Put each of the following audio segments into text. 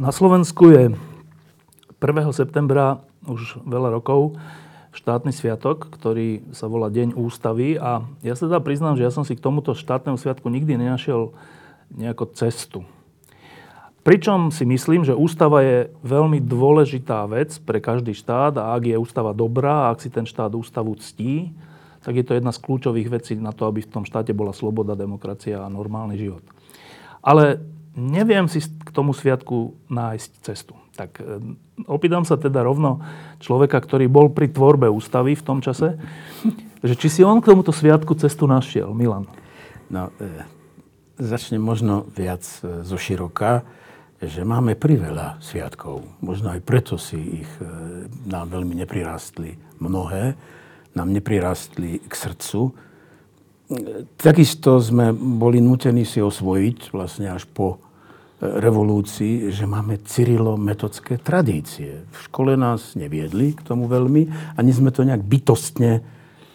Na Slovensku je 1. septembra už veľa rokov štátny sviatok, ktorý sa volá Deň ústavy a ja sa teda priznám, že ja som si k tomuto štátnemu sviatku nikdy nenašiel nejakú cestu. Pričom si myslím, že ústava je veľmi dôležitá vec pre každý štát a ak je ústava dobrá, ak si ten štát ústavu ctí, tak je to jedna z kľúčových vecí na to, aby v tom štáte bola sloboda, demokracia a normálny život. Ale neviem si k tomu sviatku nájsť cestu. Tak e, opýtam sa teda rovno človeka, ktorý bol pri tvorbe ústavy v tom čase, že či si on k tomuto sviatku cestu našiel, Milan? No, e, začnem možno viac e, zo široka, že máme priveľa sviatkov. Možno aj preto si ich e, nám veľmi neprirastli mnohé, nám neprirastli k srdcu, Takisto sme boli nutení si osvojiť vlastne až po e, revolúcii, že máme cyrilo-metodské tradície. V škole nás neviedli k tomu veľmi, ani sme to nejak bytostne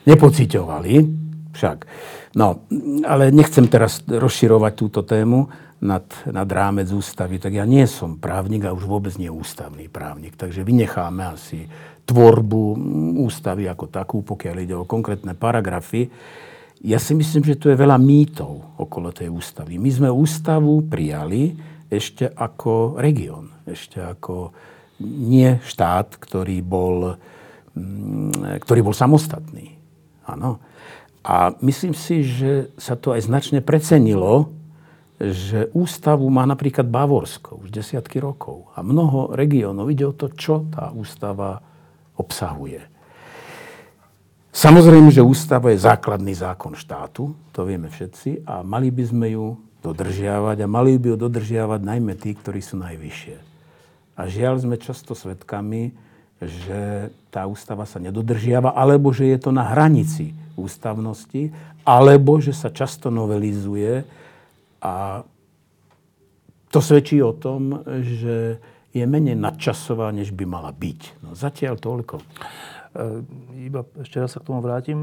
nepociťovali. Však. No, ale nechcem teraz rozširovať túto tému nad, nad rámec ústavy, tak ja nie som právnik a už vôbec nie ústavný právnik. Takže vynecháme asi tvorbu ústavy ako takú, pokiaľ ide o konkrétne paragrafy. Ja si myslím, že tu je veľa mýtov okolo tej ústavy. My sme ústavu prijali ešte ako región, ešte ako nie štát, ktorý bol, mm, ktorý bol samostatný. Áno. A myslím si, že sa to aj značne precenilo, že ústavu má napríklad Bavorsko už desiatky rokov. A mnoho regiónov ide o to, čo tá ústava obsahuje. Samozrejme, že ústava je základný zákon štátu, to vieme všetci, a mali by sme ju dodržiavať a mali by ju dodržiavať najmä tí, ktorí sú najvyššie. A žiaľ sme často svedkami, že tá ústava sa nedodržiava, alebo že je to na hranici ústavnosti, alebo že sa často novelizuje a to svedčí o tom, že je menej nadčasová, než by mala byť. No, zatiaľ toľko. E, iba ešte raz sa k tomu vrátim.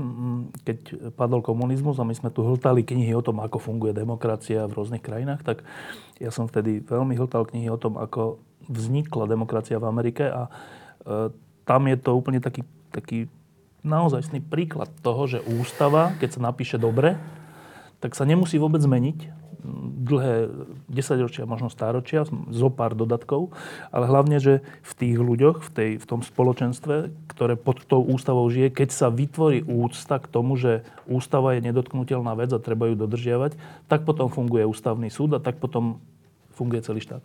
Keď padol komunizmus a my sme tu hltali knihy o tom, ako funguje demokracia v rôznych krajinách, tak ja som vtedy veľmi hltal knihy o tom, ako vznikla demokracia v Amerike a e, tam je to úplne taký, taký naozajstný príklad toho, že ústava, keď sa napíše dobre, tak sa nemusí vôbec zmeniť dlhé desaťročia, možno stáročia, zo pár dodatkov, ale hlavne, že v tých ľuďoch, v, tej, v tom spoločenstve, ktoré pod tou ústavou žije, keď sa vytvorí úcta k tomu, že ústava je nedotknutelná vec a treba ju dodržiavať, tak potom funguje ústavný súd a tak potom funguje celý štát.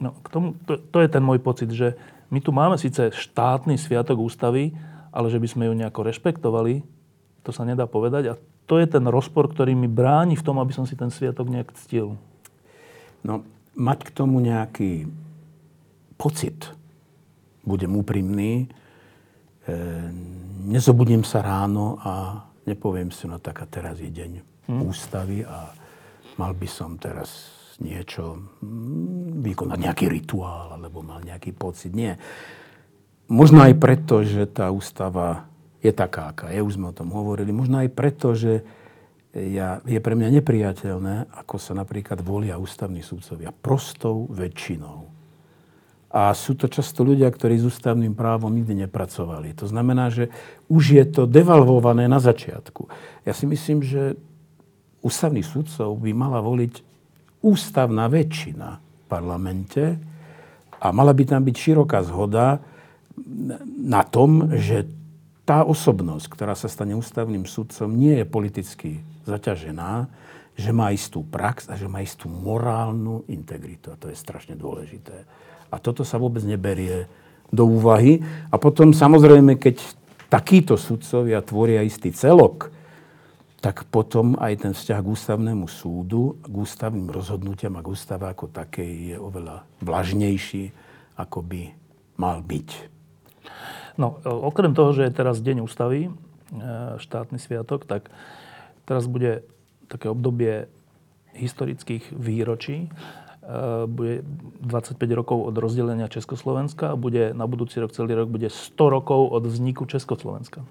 No, k tomu, to, to je ten môj pocit, že my tu máme síce štátny sviatok ústavy, ale že by sme ju nejako rešpektovali, to sa nedá povedať. A to je ten rozpor, ktorý mi bráni v tom, aby som si ten sviatok nejak ctil. No, mať k tomu nejaký pocit, budem úprimný, e, nezobudím sa ráno a nepoviem si, no tak a teraz je deň hmm. ústavy a mal by som teraz niečo, hm, vykonať nejaký rituál, alebo mal nejaký pocit. Nie. Možno aj preto, že tá ústava je taká, aká je. Už sme o tom hovorili. Možno aj preto, že ja, je pre mňa nepriateľné, ako sa napríklad volia ústavní súdcovia. Prostou väčšinou. A sú to často ľudia, ktorí s ústavným právom nikdy nepracovali. To znamená, že už je to devalvované na začiatku. Ja si myslím, že ústavných súdcov by mala voliť ústavná väčšina v parlamente a mala by tam byť široká zhoda na tom, že tá osobnosť, ktorá sa stane ústavným sudcom, nie je politicky zaťažená, že má istú prax a že má istú morálnu integritu. A to je strašne dôležité. A toto sa vôbec neberie do úvahy. A potom samozrejme, keď takíto sudcovia tvoria istý celok, tak potom aj ten vzťah k ústavnému súdu, k ústavným rozhodnutiam a k ústave ako takej je oveľa vlažnejší, ako by mal byť. No, okrem toho, že je teraz Deň ústavy, e, štátny sviatok, tak teraz bude také obdobie historických výročí. E, bude 25 rokov od rozdelenia Československa a bude na budúci rok, celý rok, bude 100 rokov od vzniku Československa.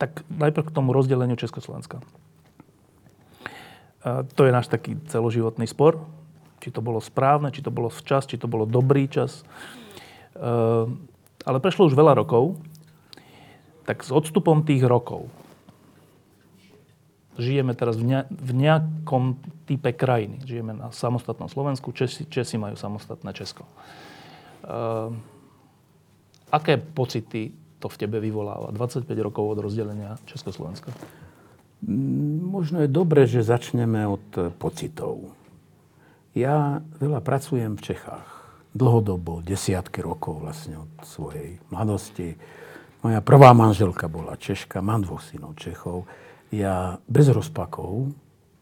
Tak najprv k tomu rozdeleniu Československa. To je náš taký celoživotný spor. Či to bolo správne, či to bolo včas, či to bolo dobrý čas. Ale prešlo už veľa rokov. Tak s odstupom tých rokov žijeme teraz v, nejakom type krajiny. Žijeme na samostatnom Slovensku, Česi, Česi majú samostatné Česko. aké pocity to v tebe vyvoláva 25 rokov od rozdelenia Československa? Mm, možno je dobre, že začneme od pocitov. Ja veľa pracujem v Čechách. Dlhodobo, desiatky rokov vlastne od svojej mladosti. Moja prvá manželka bola Češka, mám dvoch synov Čechov. Ja bez rozpakov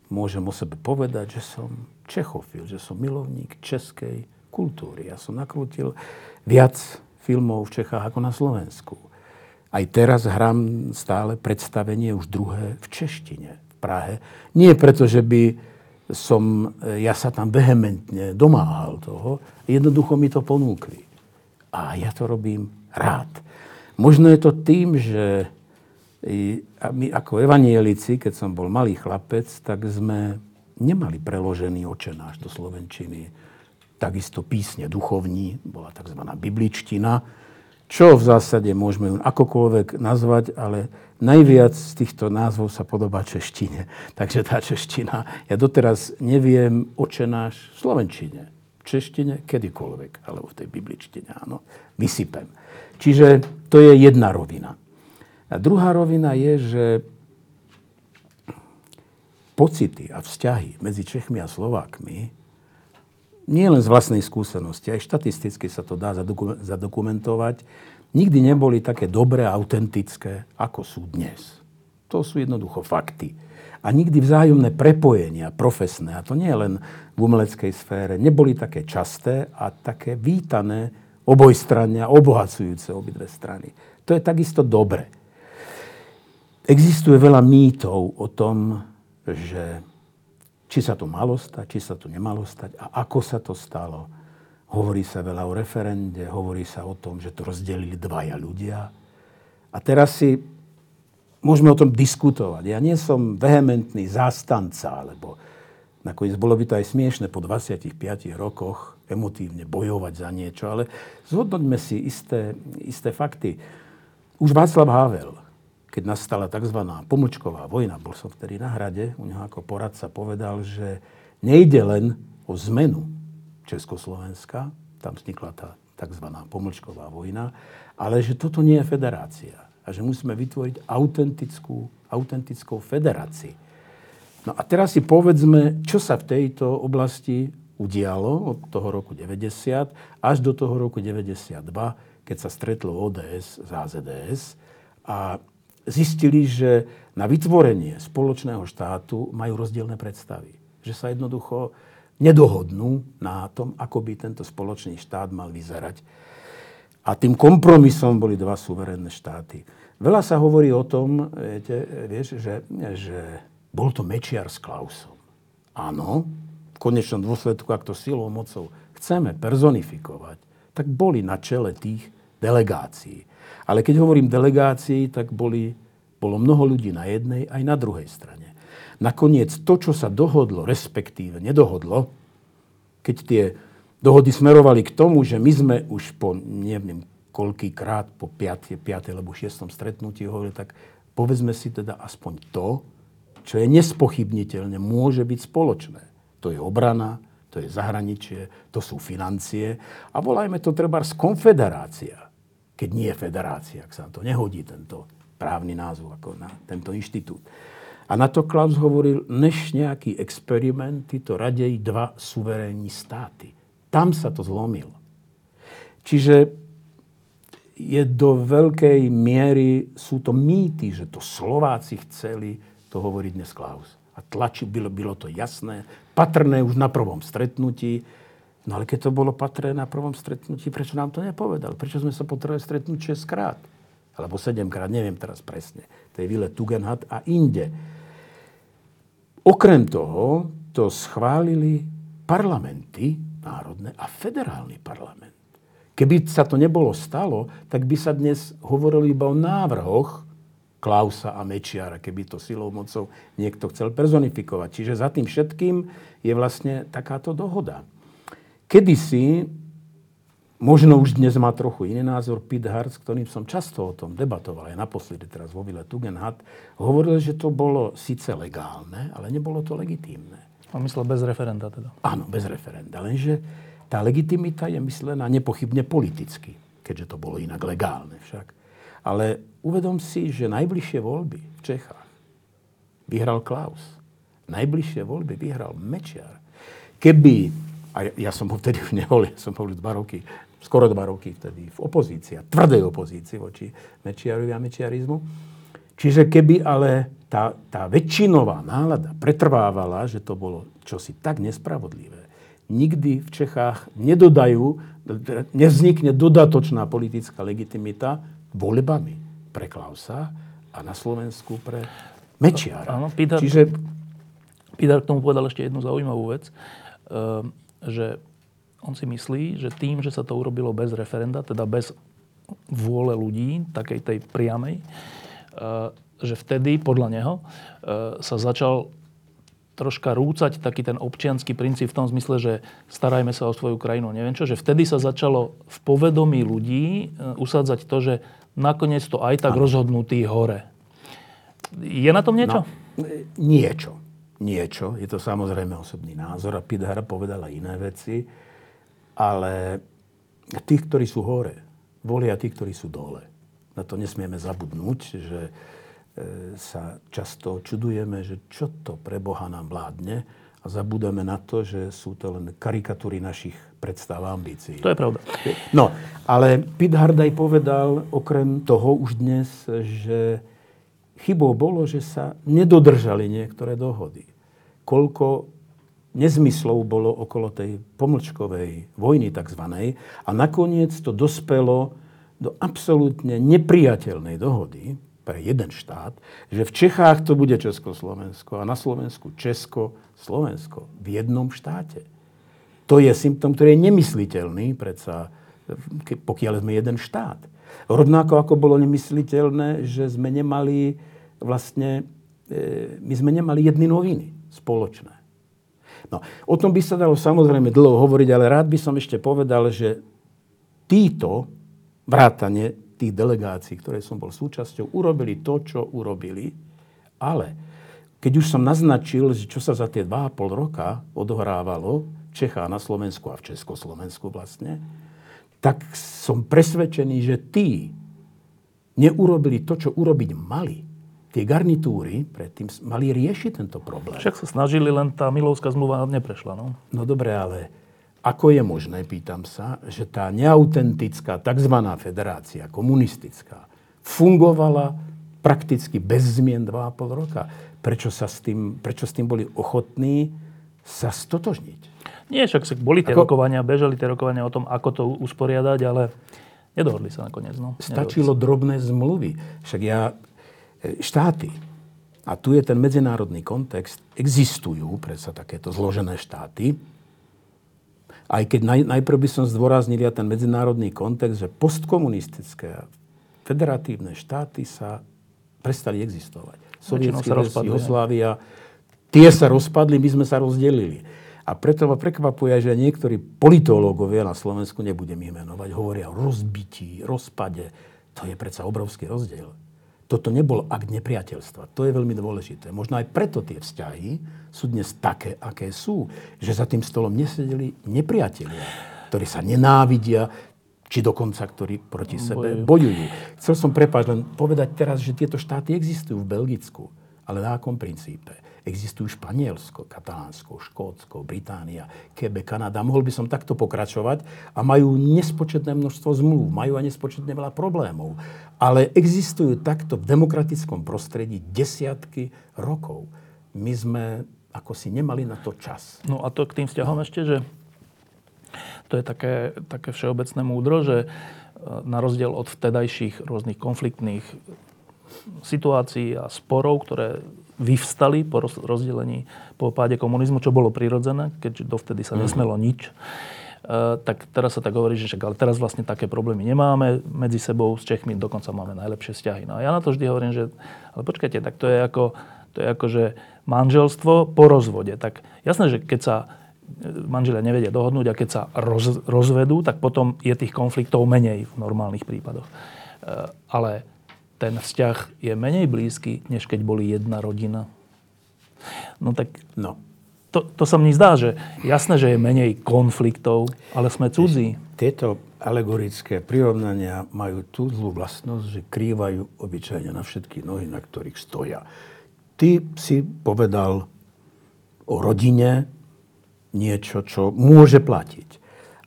môžem o sebe povedať, že som Čechofil, že som milovník českej kultúry. Ja som nakrútil viac filmov v Čechách ako na Slovensku. Aj teraz hrám stále predstavenie už druhé v češtine v Prahe. Nie preto, že by som, e, ja sa tam vehementne domáhal toho, jednoducho mi to ponúkli. A ja to robím rád. Možno je to tým, že my ako evanielici, keď som bol malý chlapec, tak sme nemali preložený očenáš do Slovenčiny takisto písne duchovní, bola tzv. bibličtina, čo v zásade môžeme akokoľvek nazvať, ale najviac z týchto názvov sa podobá češtine. Takže tá čeština, ja doteraz neviem očenáš v slovenčine. V češtine kedykoľvek, alebo v tej bibličtine, áno, vysypem. Čiže to je jedna rovina. A druhá rovina je, že pocity a vzťahy medzi Čechmi a Slovákmi nie len z vlastnej skúsenosti, aj štatisticky sa to dá zadokumentovať, nikdy neboli také dobré a autentické, ako sú dnes. To sú jednoducho fakty. A nikdy vzájomné prepojenia profesné, a to nie len v umeleckej sfére, neboli také časté a také vítané obojstranne a obohacujúce obidve strany. To je takisto dobre. Existuje veľa mýtov o tom, že či sa to malo stať, či sa to nemalo stať a ako sa to stalo. Hovorí sa veľa o referende, hovorí sa o tom, že to rozdelili dvaja ľudia. A teraz si môžeme o tom diskutovať. Ja nie som vehementný zástanca, alebo nakoniec bolo by to aj smiešne po 25 rokoch emotívne bojovať za niečo, ale zhodnoťme si isté, isté fakty. Už Václav Havel keď nastala tzv. pomlčková vojna, bol som vtedy na hrade, u neho ako poradca povedal, že nejde len o zmenu Československa, tam vznikla tá tzv. pomlčková vojna, ale že toto nie je federácia a že musíme vytvoriť autentickú, autentickou federáciu. No a teraz si povedzme, čo sa v tejto oblasti udialo od toho roku 90 až do toho roku 92, keď sa stretlo ODS z HZDS a zistili, že na vytvorenie spoločného štátu majú rozdielne predstavy. Že sa jednoducho nedohodnú na tom, ako by tento spoločný štát mal vyzerať. A tým kompromisom boli dva suverénne štáty. Veľa sa hovorí o tom, viete, vieš, že, že bol to Mečiar s Klausom. Áno, v konečnom dôsledku, ak to silou, mocou chceme personifikovať, tak boli na čele tých delegácií. Ale keď hovorím delegácii, tak boli, bolo mnoho ľudí na jednej aj na druhej strane. Nakoniec to, čo sa dohodlo, respektíve nedohodlo, keď tie dohody smerovali k tomu, že my sme už po neviem koľkýkrát, po 5. 5. alebo 6. stretnutí hovorili, tak povedzme si teda aspoň to, čo je nespochybniteľne, môže byť spoločné. To je obrana, to je zahraničie, to sú financie a volajme to treba z konfederácia keď nie je federácia, ak sa to nehodí tento právny názov ako na tento inštitút. A na to Klaus hovoril, než nejaký experiment, títo radej dva suverénni státy. Tam sa to zlomilo. Čiže je do veľkej miery, sú to mýty, že to Slováci chceli, to hovorí dnes Klaus. A tlačí, bylo, bylo to jasné, patrné už na prvom stretnutí. No ale keď to bolo patrné na prvom stretnutí, prečo nám to nepovedal? Prečo sme sa potrebovali stretnúť 6 krát? Alebo 7 krát, neviem teraz presne. To je Vile Tugendhat a inde. Okrem toho to schválili parlamenty národné a federálny parlament. Keby sa to nebolo stalo, tak by sa dnes hovorilo iba o návrhoch Klausa a Mečiara, keby to silou mocou niekto chcel personifikovať. Čiže za tým všetkým je vlastne takáto dohoda. Kedysi, možno už dnes má trochu iný názor, Pete Hart, s ktorým som často o tom debatoval, aj naposledy teraz vo Vile Tugendhat, hovoril, že to bolo síce legálne, ale nebolo to legitímne. A myslel bez referenda teda. Áno, bez referenda. Lenže tá legitimita je myslená nepochybne politicky, keďže to bolo inak legálne však. Ale uvedom si, že najbližšie voľby v Čechách vyhral Klaus. Najbližšie voľby vyhral Mečiar. Keby, a ja som ho vtedy už nebol, ja som bol dva roky, skoro dva roky vtedy v opozícii, tvrdej opozícii voči Mečiarovi a Mečiarizmu. Čiže keby ale tá, tá väčšinová nálada pretrvávala, že to bolo čosi tak nespravodlivé, nikdy v Čechách nedodajú, nevznikne dodatočná politická legitimita voľbami pre Klausa a na Slovensku pre Mečiara. Áno, Pítar, Čiže... Pítar k tomu povedal ešte jednu zaujímavú vec, ehm, že on si myslí, že tým, že sa to urobilo bez referenda, teda bez vôle ľudí, takej tej priamej, ehm, že vtedy, podľa neho, ehm, sa začal troška rúcať taký ten občianský princíp v tom zmysle, že starajme sa o svoju krajinu, neviem čo, že vtedy sa začalo v povedomí ľudí e, usádzať to, že nakoniec to aj tak ano. rozhodnutý hore. Je na tom niečo? No, niečo. Niečo. Je to samozrejme osobný názor a Pidhara povedala iné veci, ale tých, ktorí sú hore, volia tí, ktorí sú dole. Na to nesmieme zabudnúť, že E, sa často čudujeme, že čo to pre Boha nám vládne a zabúdame na to, že sú to len karikatúry našich predstav a ambícií. To je pravda. No, ale Pete Hardaj povedal okrem toho už dnes, že chybou bolo, že sa nedodržali niektoré dohody. Koľko nezmyslov bolo okolo tej pomlčkovej vojny takzvanej a nakoniec to dospelo do absolútne nepriateľnej dohody, pre jeden štát, že v Čechách to bude Československo a na Slovensku Česko, Slovensko v jednom štáte. To je symptom, ktorý je nemysliteľný, predsa, pokiaľ sme jeden štát. Rovnako ako bolo nemysliteľné, že sme nemali vlastne, e, my sme nemali jedny noviny spoločné. No, o tom by sa dalo samozrejme dlho hovoriť, ale rád by som ešte povedal, že títo vrátane tých delegácií, ktoré som bol súčasťou, urobili to, čo urobili. Ale keď už som naznačil, čo sa za tie 2,5 roka odohrávalo v Čechách na Slovensku a v Československu vlastne, tak som presvedčený, že tí neurobili to, čo urobiť mali. Tie garnitúry predtým mali riešiť tento problém. Však sa snažili, len tá Milovská zmluva neprešla. No, no dobre, ale ako je možné, pýtam sa, že tá neautentická tzv. federácia, komunistická, fungovala prakticky bez zmien 2,5 roka? Prečo, sa s tým, prečo s tým boli ochotní sa stotožniť? Nie, však boli tie ako... rokovania, bežali tie rokovania o tom, ako to usporiadať, ale nedohodli sa nakoniec. No. Stačilo sa. drobné zmluvy. Však ja, e, štáty, a tu je ten medzinárodný kontext, existujú predsa takéto zložené štáty, aj keď naj, najprv by som zdôraznil ja ten medzinárodný kontext, že postkomunistické federatívne štáty sa prestali existovať. Sovietský Jugoslávia, tie sa rozpadli, my sme sa rozdelili. A preto ma prekvapuje, že niektorí politológovia na Slovensku, nebudem ich menovať, hovoria o rozbití, rozpade. To je predsa obrovský rozdiel. Toto nebol akt nepriateľstva. To je veľmi dôležité. Možno aj preto tie vzťahy sú dnes také, aké sú. Že za tým stolom nesedeli nepriatelia, ktorí sa nenávidia, či dokonca, ktorí proti sebe bojujú. Chcel som prepáť len povedať teraz, že tieto štáty existujú v Belgicku. Ale na akom princípe? Existujú Španielsko, Katalánsko, Škótsko, Británia, Quebec, Kanada. Mohol by som takto pokračovať a majú nespočetné množstvo zmluv, majú aj nespočetne veľa problémov. Ale existujú takto v demokratickom prostredí desiatky rokov. My sme ako si nemali na to čas. No a to k tým vzťahom ešte, že to je také, také všeobecné múdro, že e, na rozdiel od vtedajších rôznych konfliktných situácií a sporov, ktoré vyvstali po rozdelení, po páde komunizmu, čo bolo prirodzené, keďže dovtedy sa mhm. nesmelo nič. Uh, tak teraz sa tak hovorí, že však, ale teraz vlastne také problémy nemáme medzi sebou, s Čechmi dokonca máme najlepšie vzťahy. No a ja na to vždy hovorím, že ale počkajte, tak to je ako, to je ako že manželstvo po rozvode. Tak jasné, že keď sa e, manželia nevedia dohodnúť a keď sa roz, rozvedú, tak potom je tých konfliktov menej v normálnych prípadoch. Uh, ale ten vzťah je menej blízky, než keď boli jedna rodina. No tak no. To, to sa mne zdá, že jasné, že je menej konfliktov, ale sme cudzí. Tieto alegorické prirovnania majú tú zlú vlastnosť, že krývajú obyčajne na všetky nohy, na ktorých stoja. Ty si povedal o rodine niečo, čo môže platiť.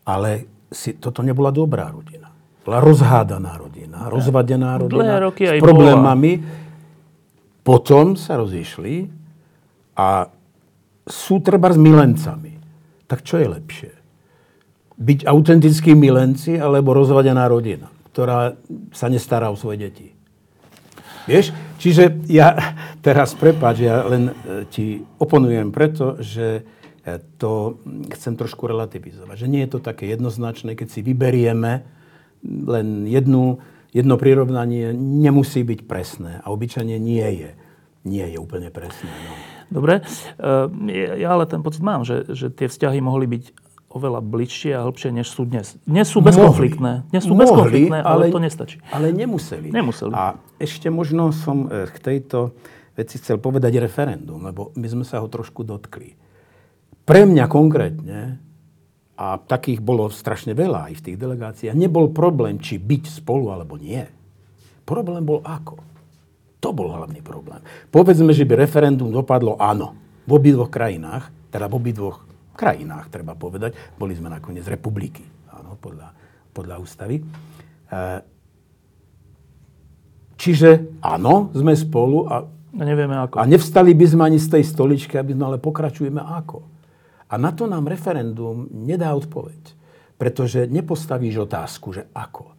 Ale si, toto nebola dobrá rodina bola rozhádaná rodina, rozvadená rodina Dlhé roky s problémami. Bola. Potom sa rozišli a sú treba s milencami. Tak čo je lepšie? Byť autentickí milenci alebo rozvadená rodina, ktorá sa nestará o svoje deti? Vieš? Čiže ja teraz, prepáč, ja len e, ti oponujem preto, že e, to chcem trošku relativizovať. Že nie je to také jednoznačné, keď si vyberieme len jednu, jedno prirovnanie nemusí byť presné a obyčajne nie je. Nie je úplne presné. No. Dobre, e, ja ale ten pocit mám, že, že tie vzťahy mohli byť oveľa bližšie a hĺbšie, než sú dnes. Dnes sú bezkonfliktné. Dnes sú mohli, bezkonfliktné, ale, ale to nestačí. Ale nemuseli. Nemuseli. A ešte možno som e, k tejto veci chcel povedať referendum, lebo my sme sa ho trošku dotkli. Pre mňa konkrétne a takých bolo strašne veľa aj v tých delegáciách, nebol problém, či byť spolu alebo nie. Problém bol ako. To bol hlavný problém. Povedzme, že by referendum dopadlo áno. V obidvoch krajinách, teda v obidvoch krajinách, treba povedať, boli sme nakoniec republiky, áno, podľa, podľa ústavy. E, čiže áno, sme spolu a, a nevieme ako. A nevstali by sme ani z tej stoličky, aby sme ale pokračujeme ako. A na to nám referendum nedá odpoveď. Pretože nepostavíš otázku, že ako.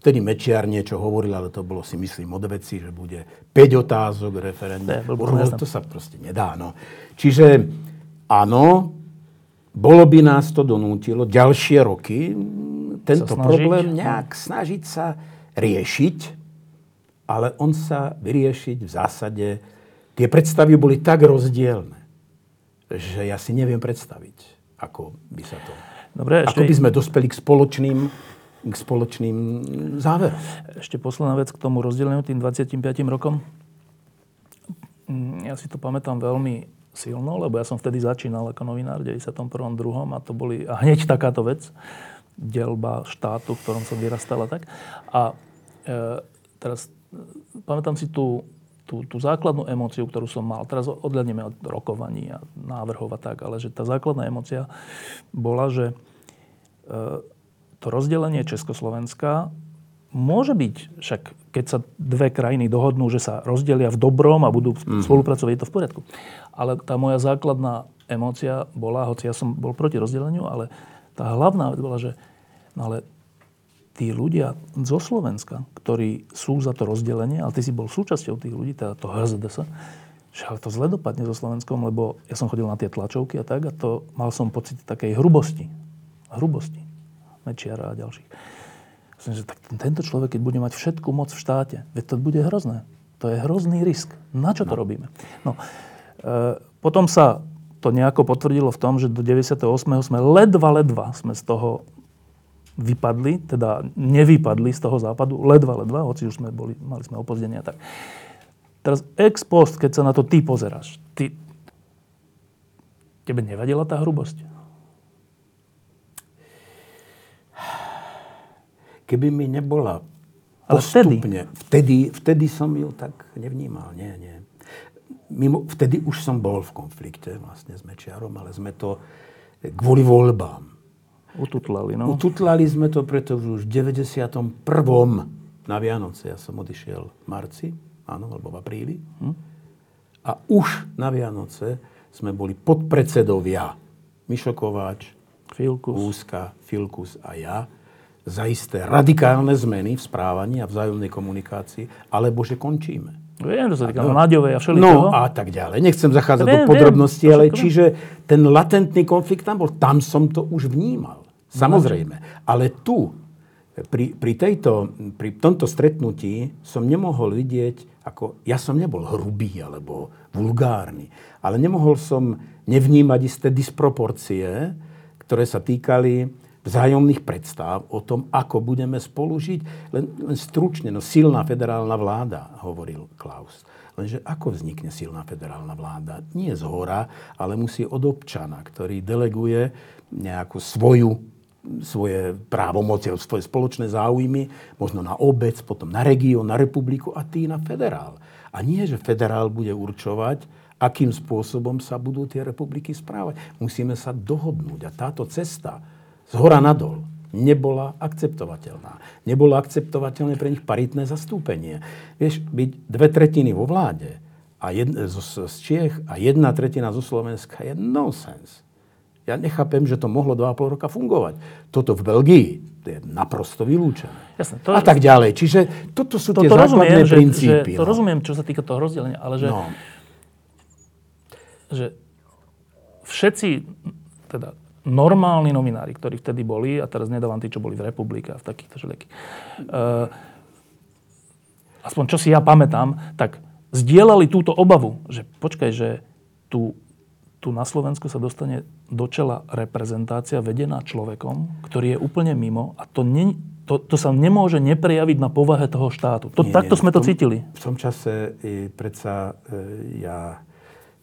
Vtedy Mečiar niečo hovoril, ale to bolo si myslím od veci, že bude 5 otázok referendum. To, to sa proste nedá. No. Čiže áno, bolo by nás to donútilo ďalšie roky tento problém nejak snažiť sa riešiť, ale on sa vyriešiť v zásade, tie predstavy boli tak rozdielne že ja si neviem predstaviť, ako by sa to... Dobre, ako ešte... by sme dospeli k spoločným, k spoločným záverom. Ešte posledná vec k tomu rozdeleniu tým 25 rokom. Mm, ja si to pamätám veľmi silno, lebo ja som vtedy začínal ako novinár v 91. druhom a to boli a hneď takáto vec, delba štátu, v ktorom som vyrastal a tak. A e, teraz e, pamätám si tú tú, tú základnú emóciu, ktorú som mal, teraz odhľadneme od rokovaní a návrhov a tak, ale že tá základná emócia bola, že e, to rozdelenie Československa môže byť, však keď sa dve krajiny dohodnú, že sa rozdelia v dobrom a budú mm. spolupracovať, je to v poriadku. Ale tá moja základná emócia bola, hoci ja som bol proti rozdeleniu, ale tá hlavná vec bola, že no ale tí ľudia zo Slovenska, ktorí sú za to rozdelenie, ale ty si bol súčasťou tých ľudí, teda to HZDS, že ale to zle dopadne so Slovenskom, lebo ja som chodil na tie tlačovky a tak a to mal som pocit takej hrubosti. Hrubosti. Mečiara a ďalších. Myslím, že tak tento človek, keď bude mať všetku moc v štáte, veď to bude hrozné. To je hrozný risk. Na čo to no. robíme? No, e, potom sa to nejako potvrdilo v tom, že do 98. sme ledva, ledva sme z toho vypadli, teda nevypadli z toho západu, ledva, ledva, hoci už sme boli, mali sme opozdenia. Tak. Teraz ex post, keď sa na to ty pozeráš, ty, tebe nevadila tá hrubosť? Keby mi nebola postupne, vtedy? vtedy, vtedy som ju tak nevnímal. Nie, nie. mimo, vtedy už som bol v konflikte vlastne s Mečiarom, ale sme to kvôli voľbám. Ututlali, no. Ututlali sme to, preto už v 91. na Vianoce, ja som odišiel v marci, áno, alebo v apríli. Hm? A už na Vianoce sme boli podpredsedovia Mišo Kováč, Filkus. Úska, Filkus a ja za isté radikálne zmeny v správaní a vzájomnej komunikácii, alebo že končíme. Viem, že sa týka no, Naďovej a všeličoho. No a tak ďalej. Nechcem zachádzať viem, do podrobností, ale čiže ten latentný konflikt tam bol. Tam som to už vnímal. Samozrejme. Ale tu, pri, pri, tejto, pri tomto stretnutí som nemohol vidieť, ako ja som nebol hrubý alebo vulgárny, ale nemohol som nevnímať isté disproporcie, ktoré sa týkali vzájomných predstav o tom, ako budeme spolu žiť. Len, len stručne, no silná federálna vláda, hovoril Klaus. Lenže ako vznikne silná federálna vláda? Nie z hora, ale musí od občana, ktorý deleguje nejakú svoju svoje právomoci, svoje spoločné záujmy, možno na obec, potom na región, na republiku a tý na federál. A nie, že federál bude určovať, akým spôsobom sa budú tie republiky správať. Musíme sa dohodnúť. A táto cesta z hora nadol nebola akceptovateľná. Nebolo akceptovateľné pre nich paritné zastúpenie. Vieš, byť dve tretiny vo vláde a jedna, z, z Čiech a jedna tretina zo Slovenska je nonsense. Ja nechápem, že to mohlo 2,5 roka fungovať. Toto v Belgii je naprosto vylúčené. Jasne, to, a tak ďalej. Čiže toto sú to, tie to základné rozumiem, princípy. Že, že, to no. rozumiem, čo sa týka toho rozdelenia, ale že, no. že všetci, teda normálni novinári, ktorí vtedy boli, a teraz nedávam tí, čo boli v republike a v takýchto všelijakých, uh, aspoň čo si ja pamätám, tak zdieľali túto obavu, že počkaj, že tu, tu na Slovensku sa dostane do čela reprezentácia vedená človekom, ktorý je úplne mimo a to, ne, to, to sa nemôže neprejaviť na povahe toho štátu. To, nie, takto nie, sme tom, to cítili. V tom čase e, predsa e, ja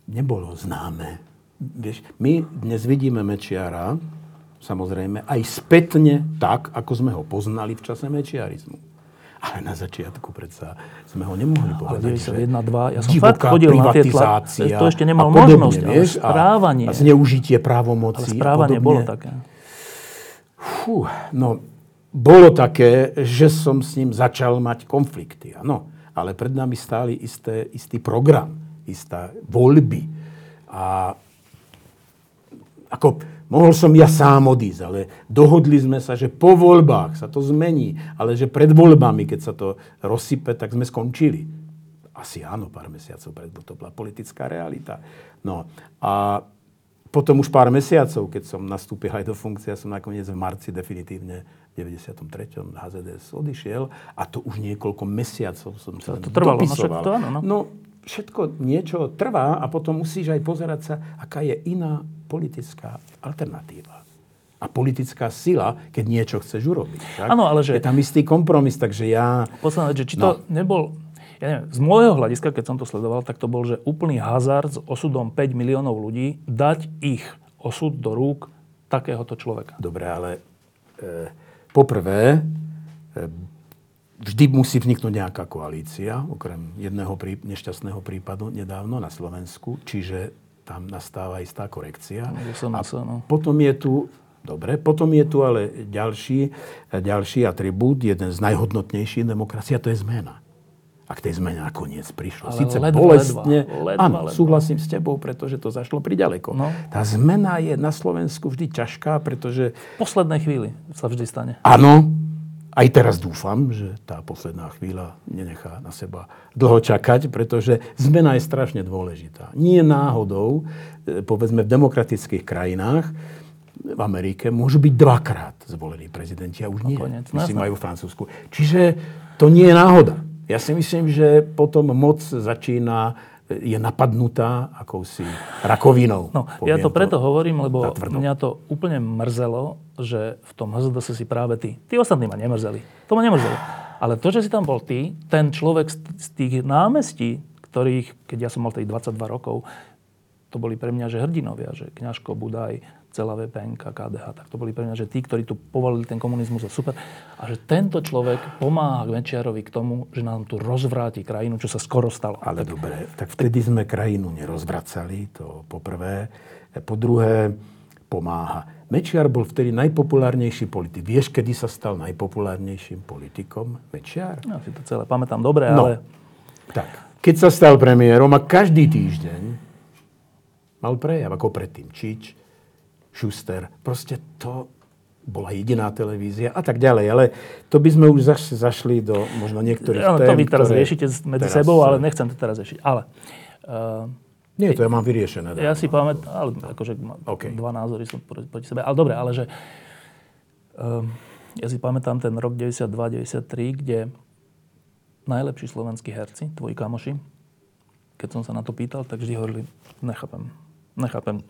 nebolo známe vieš, my dnes vidíme Mečiara, samozrejme, aj spätne tak, ako sme ho poznali v čase mečiarizmu. Ale na začiatku predsa sme ho nemohli povedať, Ale 91, 2, ja som fakt chodil na tie tlak, to ešte nemal podobne, možnosť, vieš, ale správanie. A, zneužitie právomocí. Ale správanie bolo také. Fú, no, bolo také, že som s ním začal mať konflikty, áno. Ale pred nami stáli isté, istý program, istá voľby. A ako mohol som ja sám odísť, ale dohodli sme sa, že po voľbách sa to zmení, ale že pred voľbami, keď sa to rozsype, tak sme skončili. Asi áno, pár mesiacov pred, to bola politická realita. No a potom už pár mesiacov, keď som nastúpil aj do funkcie, som nakoniec v marci definitívne v 93. HZDS odišiel a to už niekoľko mesiacov som sa to trvalo, no dopisoval. No, to áno, no. no všetko niečo trvá a potom musíš aj pozerať sa, aká je iná politická alternatíva a politická sila, keď niečo chceš urobiť. Áno, ale že... Je tam istý kompromis, takže ja... Posledná že či no. to nebol... Ja neviem, z môjho hľadiska, keď som to sledoval, tak to bol, že úplný hazard s osudom 5 miliónov ľudí, dať ich osud do rúk takéhoto človeka. Dobre, ale e, poprvé, e, vždy musí vzniknúť nejaká koalícia, okrem jedného prí, nešťastného prípadu nedávno na Slovensku, čiže tam nastáva istá korekcia. No, a no. potom je tu, dobre, potom je tu ale ďalší, ďalší atribút, jeden z najhodnotnejších demokracia, to je zmena. A k tej zmene nakoniec prišlo. Ale Sice ledva, bolestne, ledva, áno, ledva. súhlasím s tebou, pretože to zašlo priďaleko. No. Tá zmena je na Slovensku vždy ťažká, pretože... V poslednej chvíli sa vždy stane. Áno, aj teraz dúfam, že tá posledná chvíľa nenechá na seba dlho čakať, pretože zmena je strašne dôležitá. Nie náhodou, e, povedzme v demokratických krajinách, v Amerike môžu byť dvakrát zvolení prezidenti a už nie. Konec, myslím aj vo Francúzsku. Čiže to nie je náhoda. Ja si myslím, že potom moc začína je napadnutá akousi rakovinou. No, ja to preto to hovorím, lebo mňa to úplne mrzelo, že v tom HZDS si práve ty. Tí ostatní ma nemrzeli. To ma nemrzelo. Ale to, že si tam bol ty, ten človek z tých námestí, ktorých, keď ja som mal tých 22 rokov, to boli pre mňa, že hrdinovia, že Kňažko, Budaj, celá VPNK, KDH, tak to boli pre mňa, že tí, ktorí tu povolili ten komunizmus, je super. A že tento človek pomáha Mečiarovi k tomu, že nám tu rozvráti krajinu, čo sa skoro stalo. Ale tak... dobre, tak vtedy sme krajinu nerozvracali, to poprvé. Po druhé, pomáha. Mečiar bol vtedy najpopulárnejší politik. Vieš, kedy sa stal najpopulárnejším politikom Mečiar? Ja si to celé pamätám dobre, no, ale... Tak, keď sa stal premiérom a každý týždeň mal prejav ako predtým Čič, Schuster. Proste to bola jediná televízia a tak ďalej. Ale to by sme už zaš, zašli do možno niektorých ja, tém, To vy teraz riešite medzi teraz, sebou, ale nechcem to teraz riešiť. Ale... Uh, nie, to ja mám vyriešené. Ja si pamätám, ale akože okay. dva názory sú proti sebe. Ale dobre, ale že... Uh, ja si pamätám ten rok 92-93, kde najlepší slovenskí herci, tvoji kamoši, keď som sa na to pýtal, tak vždy hovorili, nechápem, nechápem,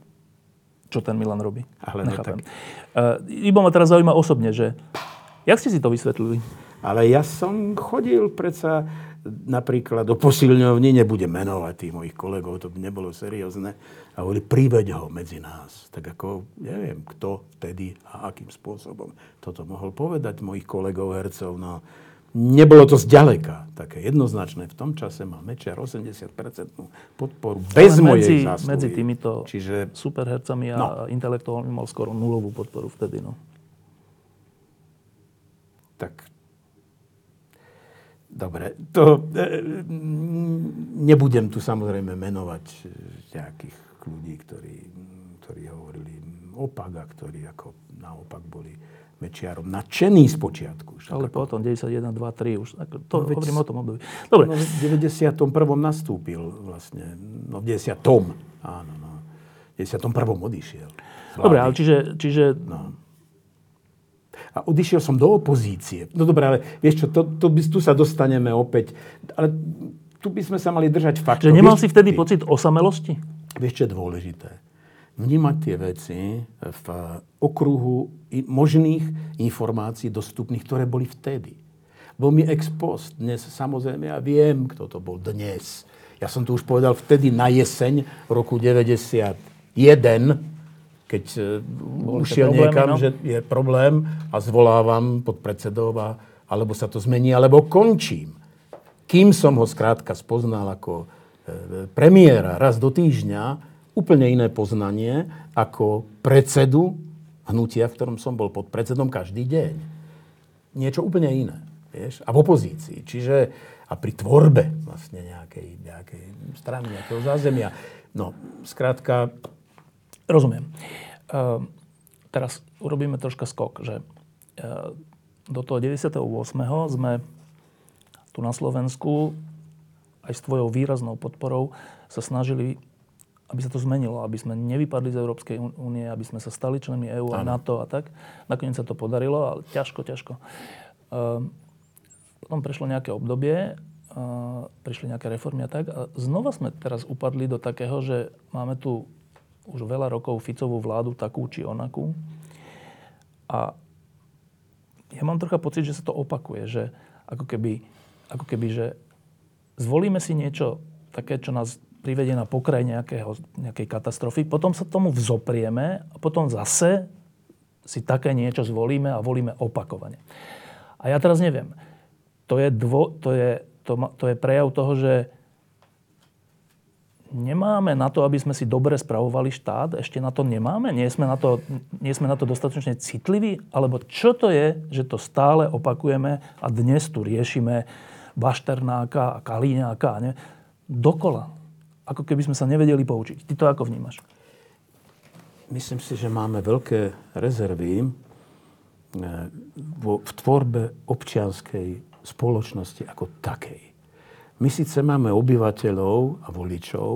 čo ten Milan robí. Ale Nechápem. No, tak... uh, iba ma teraz zaujíma osobne, že jak ste si to vysvetlili? Ale ja som chodil predsa napríklad do posilňovní, nebudem menovať tých mojich kolegov, to by nebolo seriózne, a hovorili, priveď ho medzi nás. Tak ako, neviem, kto vtedy a akým spôsobom toto mohol povedať mojich kolegov hercov. No, nebolo to zďaleka také jednoznačné. V tom čase mal Mečiar 80% podporu bez medzi, mojej zásluhy. Medzi týmito Čiže, superhercami a no. intelektuálmi mal skoro nulovú podporu vtedy. No. Tak Dobre, to e, nebudem tu samozrejme menovať nejakých ľudí, ktorí, ktorí hovorili opak a ktorí ako naopak boli Mečiarom nadšený z počiatku. Ale potom 91, 2, 3 už. To no, hovorím o tom období. Dobre. No, v 91. nastúpil vlastne. No v 90. Áno, no. V 91. odišiel. Dobre, ale čiže... čiže... No. A odišiel som do opozície. No dobre, ale vieš čo, to, to by, tu sa dostaneme opäť. Ale tu by sme sa mali držať faktov. Že nemal vieš, si vtedy ty, pocit osamelosti? Vieš, čo je dôležité? Vnímať tie veci v okruhu možných informácií dostupných, ktoré boli vtedy. Bol mi ex post. Dnes samozrejme ja viem, kto to bol dnes. Ja som to už povedal vtedy na jeseň roku 91, keď e, Bol ušiel problém, niekam, no? že je problém a zvolávam pod predsedov a alebo sa to zmení, alebo končím. Kým som ho skrátka spoznal ako e, premiéra raz do týždňa, úplne iné poznanie ako predsedu hnutia, v ktorom som bol pod predsedom každý deň. Niečo úplne iné. Vieš? A v opozícii. Čiže a pri tvorbe vlastne nejakej, nejakej strany, nejakého zázemia. No, skrátka... Rozumiem. Uh, teraz urobíme troška skok, že uh, do toho 98. sme tu na Slovensku aj s tvojou výraznou podporou sa snažili aby sa to zmenilo, aby sme nevypadli z Európskej únie, aby sme sa stali členmi EÚ a NATO a tak. Nakoniec sa to podarilo, ale ťažko, ťažko. Ehm, potom prešlo nejaké obdobie, prišli nejaké reformy a tak. A znova sme teraz upadli do takého, že máme tu už veľa rokov Ficovú vládu, takú či onakú. A ja mám trocha pocit, že sa to opakuje, že ako keby, ako keby že zvolíme si niečo také, čo nás privedie na pokraj nejakého, nejakej katastrofy, potom sa tomu vzoprieme a potom zase si také niečo zvolíme a volíme opakovane. A ja teraz neviem. To je, dvo, to je, to, to je prejav toho, že nemáme na to, aby sme si dobre spravovali štát, ešte na to nemáme, nie sme na to, nie sme na to dostatočne citliví, alebo čo to je, že to stále opakujeme a dnes tu riešime Bašternáka a Kalíňáka, ne? dokola ako keby sme sa nevedeli poučiť. Ty to ako vnímaš? Myslím si, že máme veľké rezervy eh, v tvorbe občianskej spoločnosti ako takej. My síce máme obyvateľov a voličov,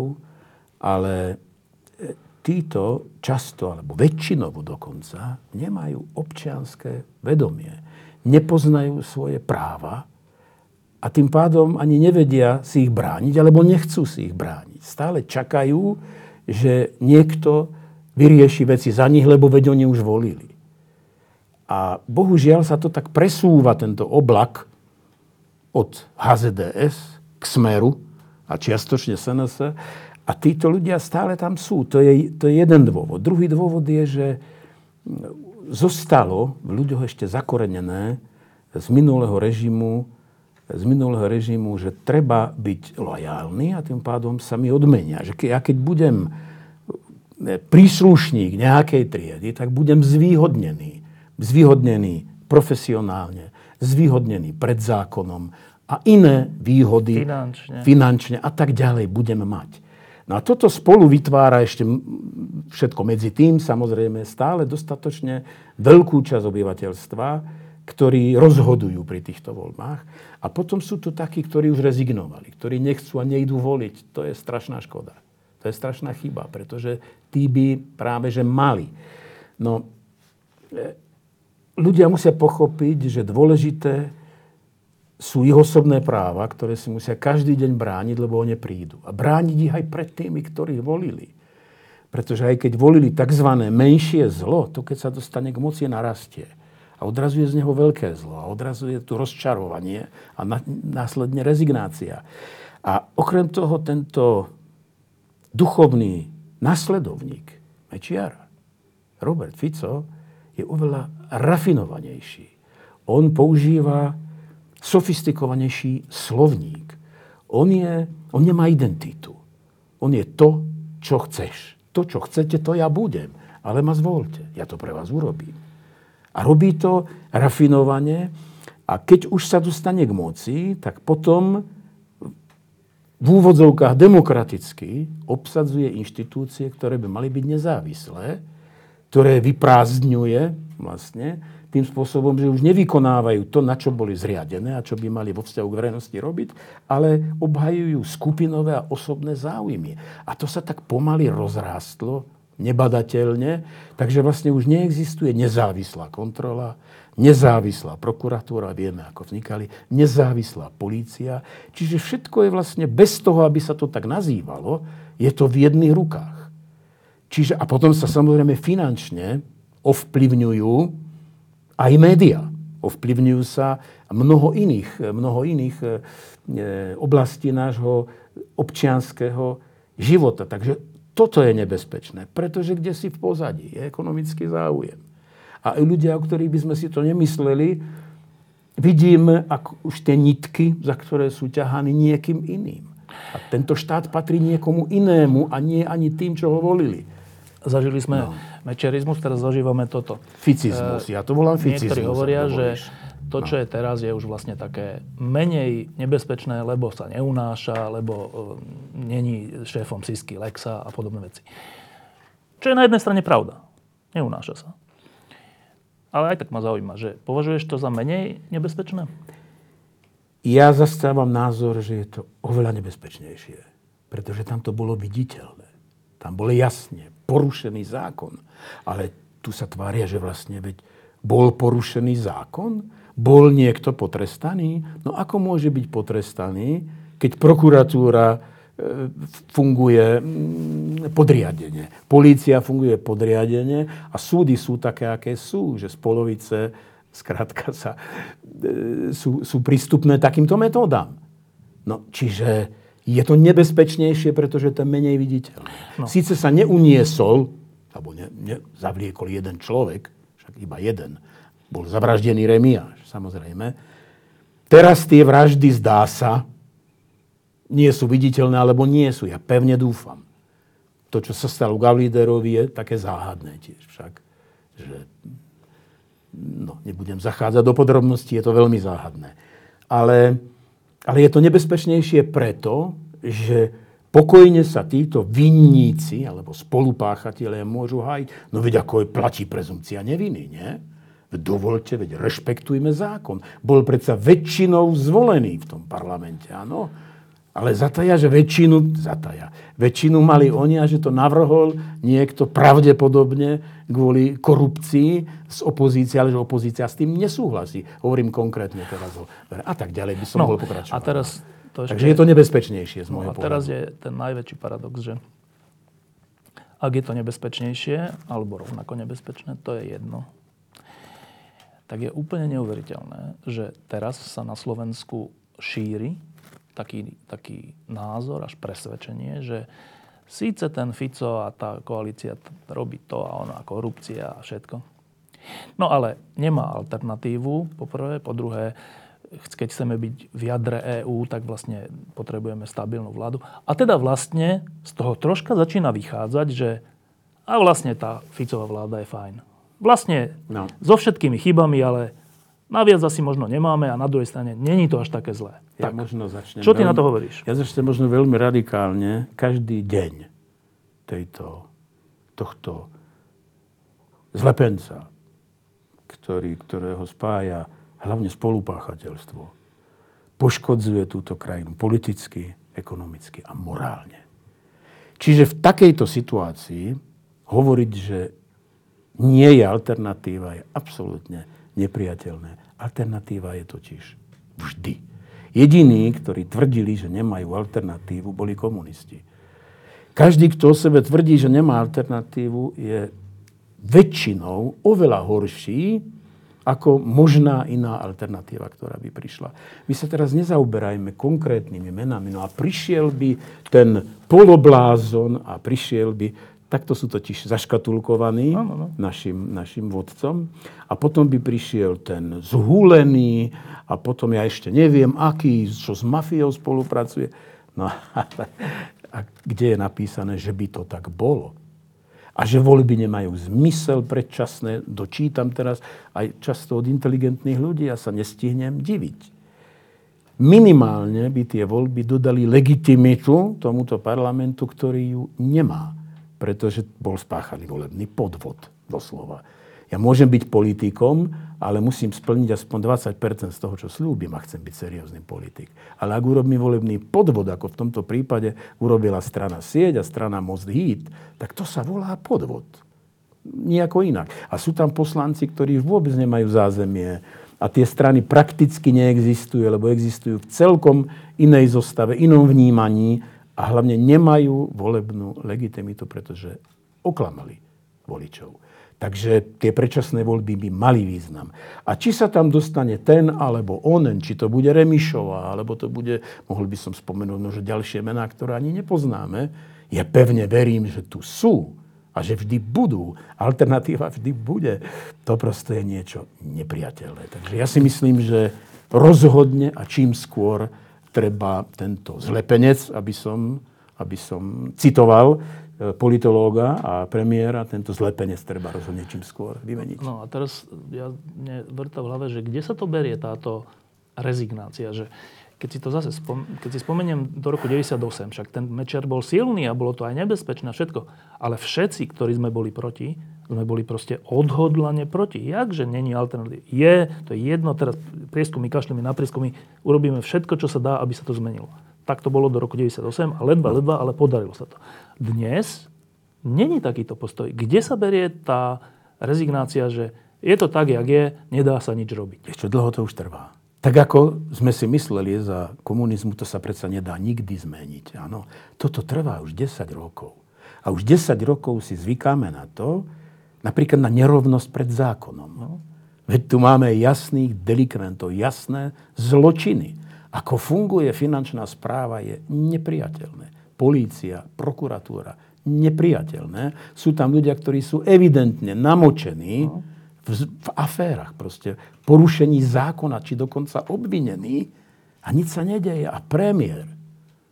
ale eh, títo často, alebo väčšinovo dokonca, nemajú občianské vedomie. Nepoznajú svoje práva a tým pádom ani nevedia si ich brániť, alebo nechcú si ich brániť stále čakajú, že niekto vyrieši veci za nich, lebo veď oni už volili. A bohužiaľ sa to tak presúva, tento oblak, od HZDS k Smeru a čiastočne SNS. A títo ľudia stále tam sú. To je, to je jeden dôvod. Druhý dôvod je, že zostalo v ľuďoch ešte zakorenené z minulého režimu, z minulého režimu, že treba byť lojálny a tým pádom sa mi odmenia. Že ke, ja keď budem e, príslušník nejakej triedy, tak budem zvýhodnený. Zvýhodnený profesionálne, zvýhodnený pred zákonom a iné výhody finančne, finančne a tak ďalej budem mať. No a toto spolu vytvára ešte všetko medzi tým, samozrejme, stále dostatočne veľkú časť obyvateľstva, ktorí rozhodujú pri týchto voľbách. A potom sú tu takí, ktorí už rezignovali, ktorí nechcú a nejdú voliť. To je strašná škoda. To je strašná chyba, pretože tí by práve že mali. No, e, ľudia musia pochopiť, že dôležité sú ich osobné práva, ktoré si musia každý deň brániť, lebo oni prídu. A brániť ich aj pred tými, ktorí volili. Pretože aj keď volili tzv. menšie zlo, to keď sa dostane k moci, narastie. A odrazuje z neho veľké zlo. A odrazuje tu rozčarovanie a následne rezignácia. A okrem toho tento duchovný nasledovník Mečiara, Robert Fico, je oveľa rafinovanejší. On používa sofistikovanejší slovník. On, je, on nemá identitu. On je to, čo chceš. To, čo chcete, to ja budem. Ale ma zvolte. Ja to pre vás urobím. A robí to rafinovane. A keď už sa dostane k moci, tak potom v úvodzovkách demokraticky obsadzuje inštitúcie, ktoré by mali byť nezávislé, ktoré vyprázdňuje vlastne tým spôsobom, že už nevykonávajú to, na čo boli zriadené a čo by mali vo vzťahu k verejnosti robiť, ale obhajujú skupinové a osobné záujmy. A to sa tak pomaly rozrástlo, nebadateľne, takže vlastne už neexistuje nezávislá kontrola, nezávislá prokuratúra, vieme, ako vznikali, nezávislá polícia. Čiže všetko je vlastne bez toho, aby sa to tak nazývalo, je to v jedných rukách. Čiže, a potom sa samozrejme finančne ovplyvňujú aj média. Ovplyvňujú sa mnoho iných, mnoho iných e, oblastí nášho občianského života. Takže toto je nebezpečné, pretože kde si v pozadí je ekonomický záujem. A ľudia, o ktorých by sme si to nemysleli, vidím ako už tie nitky, za ktoré sú ťahaní niekým iným. A tento štát patrí niekomu inému a nie ani tým, čo ho volili. Zažili sme no. mečerizmus, teraz zažívame toto. Ficizmus, ja to volám ficizmus. Niektorí hovoria, že to, čo no. je teraz, je už vlastne také menej nebezpečné, lebo sa neunáša, lebo uh, není šéfom Sisky, Lexa a podobné veci. Čo je na jednej strane pravda. Neunáša sa. Ale aj tak ma zaujíma, že považuješ to za menej nebezpečné? Ja zastávam názor, že je to oveľa nebezpečnejšie. Pretože tam to bolo viditeľné. Tam bolo jasne porušený zákon. Ale tu sa tvária, že vlastne veď bol porušený zákon? Bol niekto potrestaný? No ako môže byť potrestaný, keď prokuratúra e, funguje mm, podriadene. Polícia funguje podriadene a súdy sú také, aké sú, že z polovice skrátka sa, e, sú, sú prístupné takýmto metódam. No, čiže je to nebezpečnejšie, pretože to je menej viditeľné. No. Sice sa neuniesol, alebo ne, ne, zavliekol jeden človek, však iba jeden, bol zavraždený Remiáš, samozrejme. Teraz tie vraždy, zdá sa, nie sú viditeľné, alebo nie sú. Ja pevne dúfam. To, čo sa stalo Gavlíderovi, je také záhadné tiež však. Že, no, nebudem zachádzať do podrobností, je to veľmi záhadné. Ale ale je to nebezpečnejšie preto, že pokojne sa títo vinníci alebo spolupáchatelia môžu hájiť. No veď ako je platí prezumcia neviny, nie? Dovolte, veď rešpektujme zákon. Bol predsa väčšinou zvolený v tom parlamente, áno? Ale zataja, že väčšinu, zataja, väčšinu mali oni a že to navrhol niekto pravdepodobne kvôli korupcii z opozície, ale že opozícia s tým nesúhlasí. Hovorím konkrétne teraz. A tak ďalej by som no, mohol pokračovať. A teraz to ešte... Takže je to nebezpečnejšie z môjho no, A teraz je ten najväčší paradox, že ak je to nebezpečnejšie, alebo rovnako nebezpečné, to je jedno, tak je úplne neuveriteľné, že teraz sa na Slovensku šíri taký, taký názor až presvedčenie, že síce ten Fico a tá koalícia robí to a ona, korupcia a všetko. No ale nemá alternatívu, po prvé. Po druhé, keď chceme byť v jadre EÚ, tak vlastne potrebujeme stabilnú vládu. A teda vlastne z toho troška začína vychádzať, že a vlastne tá Ficová vláda je fajn. Vlastne no. so všetkými chybami, ale naviac asi možno nemáme a na druhej strane není to až také zlé. Ja tak. možno začnem Čo ty veľmi, na to hovoríš? Ja začnem možno veľmi radikálne. Každý deň tejto, tohto zlepenca, ktorý, ktorého spája hlavne spolupáchateľstvo, poškodzuje túto krajinu politicky, ekonomicky a morálne. Čiže v takejto situácii hovoriť, že nie je alternatíva, je absolútne nepriateľné. Alternatíva je totiž vždy. Jediní, ktorí tvrdili, že nemajú alternatívu, boli komunisti. Každý, kto o sebe tvrdí, že nemá alternatívu, je väčšinou oveľa horší ako možná iná alternatíva, ktorá by prišla. My sa teraz nezaoberajme konkrétnymi menami. No a prišiel by ten poloblázon a prišiel by, takto sú totiž zaškatulkovaní no, no, no. Našim, našim vodcom. A potom by prišiel ten zhúlený a potom ja ešte neviem, aký, čo s mafiou spolupracuje. No a, a kde je napísané, že by to tak bolo? a že voľby nemajú zmysel predčasné. Dočítam teraz aj často od inteligentných ľudí a sa nestihnem diviť. Minimálne by tie voľby dodali legitimitu tomuto parlamentu, ktorý ju nemá, pretože bol spáchaný volebný podvod, doslova. Ja môžem byť politikom, ale musím splniť aspoň 20% z toho, čo slúbim a chcem byť seriózny politik. Ale ak urobím volebný podvod, ako v tomto prípade urobila strana Sieť a strana Most Heat, tak to sa volá podvod. Nijako inak. A sú tam poslanci, ktorí vôbec nemajú zázemie a tie strany prakticky neexistujú, lebo existujú v celkom inej zostave, inom vnímaní a hlavne nemajú volebnú legitimitu, pretože oklamali voličov. Takže tie predčasné voľby by mali význam. A či sa tam dostane ten alebo onen, či to bude Remišová, alebo to bude, mohol by som spomenúť možno ďalšie mená, ktoré ani nepoznáme, ja pevne verím, že tu sú a že vždy budú. Alternatíva vždy bude. To proste je niečo nepriateľné. Takže ja si myslím, že rozhodne a čím skôr treba tento zlepenec, aby som, aby som citoval E, politológa a premiéra, tento zlepenec treba rozhodne čím skôr vymeniť. No a teraz ja mne vrta v hlave, že kde sa to berie táto rezignácia, že keď si to zase spom- keď si spomeniem do roku 98, však ten Mečer bol silný a bolo to aj nebezpečné všetko, ale všetci, ktorí sme boli proti, sme boli proste odhodlane proti. Jakže není alternatív? Je, to je jedno, teraz prieskumy, kašľumi na prieskumy, urobíme všetko, čo sa dá, aby sa to zmenilo. Tak to bolo do roku 98 a ledva, ledva, ale podarilo sa to. Dnes není takýto postoj. Kde sa berie tá rezignácia, že je to tak, jak je, nedá sa nič robiť? Ešte dlho to už trvá. Tak ako sme si mysleli za komunizmu, to sa predsa nedá nikdy zmeniť. Áno, toto trvá už 10 rokov. A už 10 rokov si zvykáme na to, napríklad na nerovnosť pred zákonom. No. Veď tu máme jasných delikventov, jasné zločiny. Ako funguje finančná správa je nepriateľné. Polícia, prokuratúra, nepriateľné. Sú tam ľudia, ktorí sú evidentne namočení v, v aférach, proste porušení zákona, či dokonca obvinení a nič sa nedeje. A premiér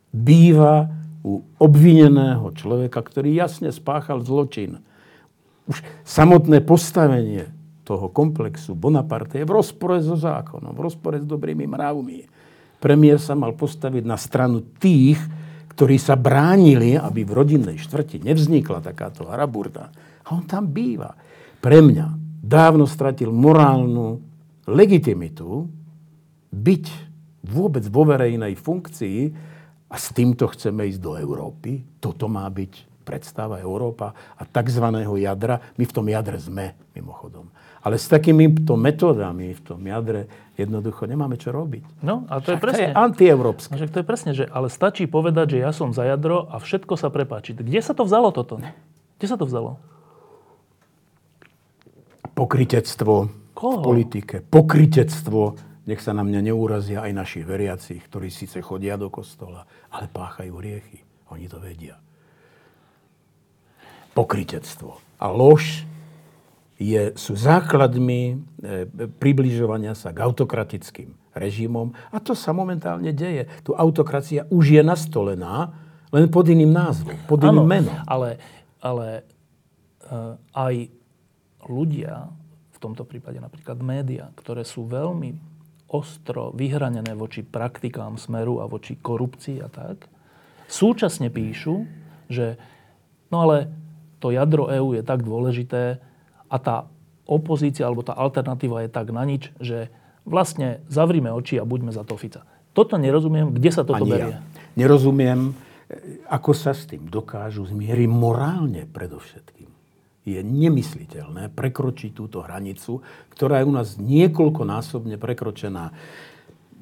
býva u obvineného človeka, ktorý jasne spáchal zločin. Už samotné postavenie toho komplexu Bonaparte je v rozpore so zákonom, v rozpore s dobrými mravmi premiér sa mal postaviť na stranu tých, ktorí sa bránili, aby v rodinnej štvrti nevznikla takáto haraburda. A on tam býva. Pre mňa dávno stratil morálnu legitimitu byť vôbec vo verejnej funkcii a s týmto chceme ísť do Európy. Toto má byť predstava Európa a tzv. jadra. My v tom jadre sme, mimochodom. Ale s takýmito metódami v tom jadre jednoducho nemáme čo robiť. No, a to je presne. To je antieurópske. No, to je presne, že ale stačí povedať, že ja som za jadro a všetko sa prepáči. Kde sa to vzalo toto? Kde sa to vzalo? Pokritectvo Koho? v politike. Pokritectvo. Nech sa na mňa neúrazia aj naši veriaci, ktorí síce chodia do kostola, ale páchajú hriechy. Oni to vedia. pokritectvo. A lož je, sú základmi e, približovania sa k autokratickým režimom. A to sa momentálne deje. Tu autokracia už je nastolená, len pod iným názvom, pod iným ano, menom. Ale, ale uh, aj ľudia, v tomto prípade napríklad média, ktoré sú veľmi ostro vyhranené voči praktikám smeru a voči korupcii a tak, súčasne píšu, že no ale to jadro EÚ je tak dôležité a tá opozícia alebo tá alternatíva je tak na nič, že vlastne zavrime oči a buďme za to Fica. Toto nerozumiem, kde sa toto Ani berie. Ja. Nerozumiem, ako sa s tým dokážu zmieriť morálne predovšetkým. Je nemysliteľné prekročiť túto hranicu, ktorá je u nás niekoľkonásobne prekročená.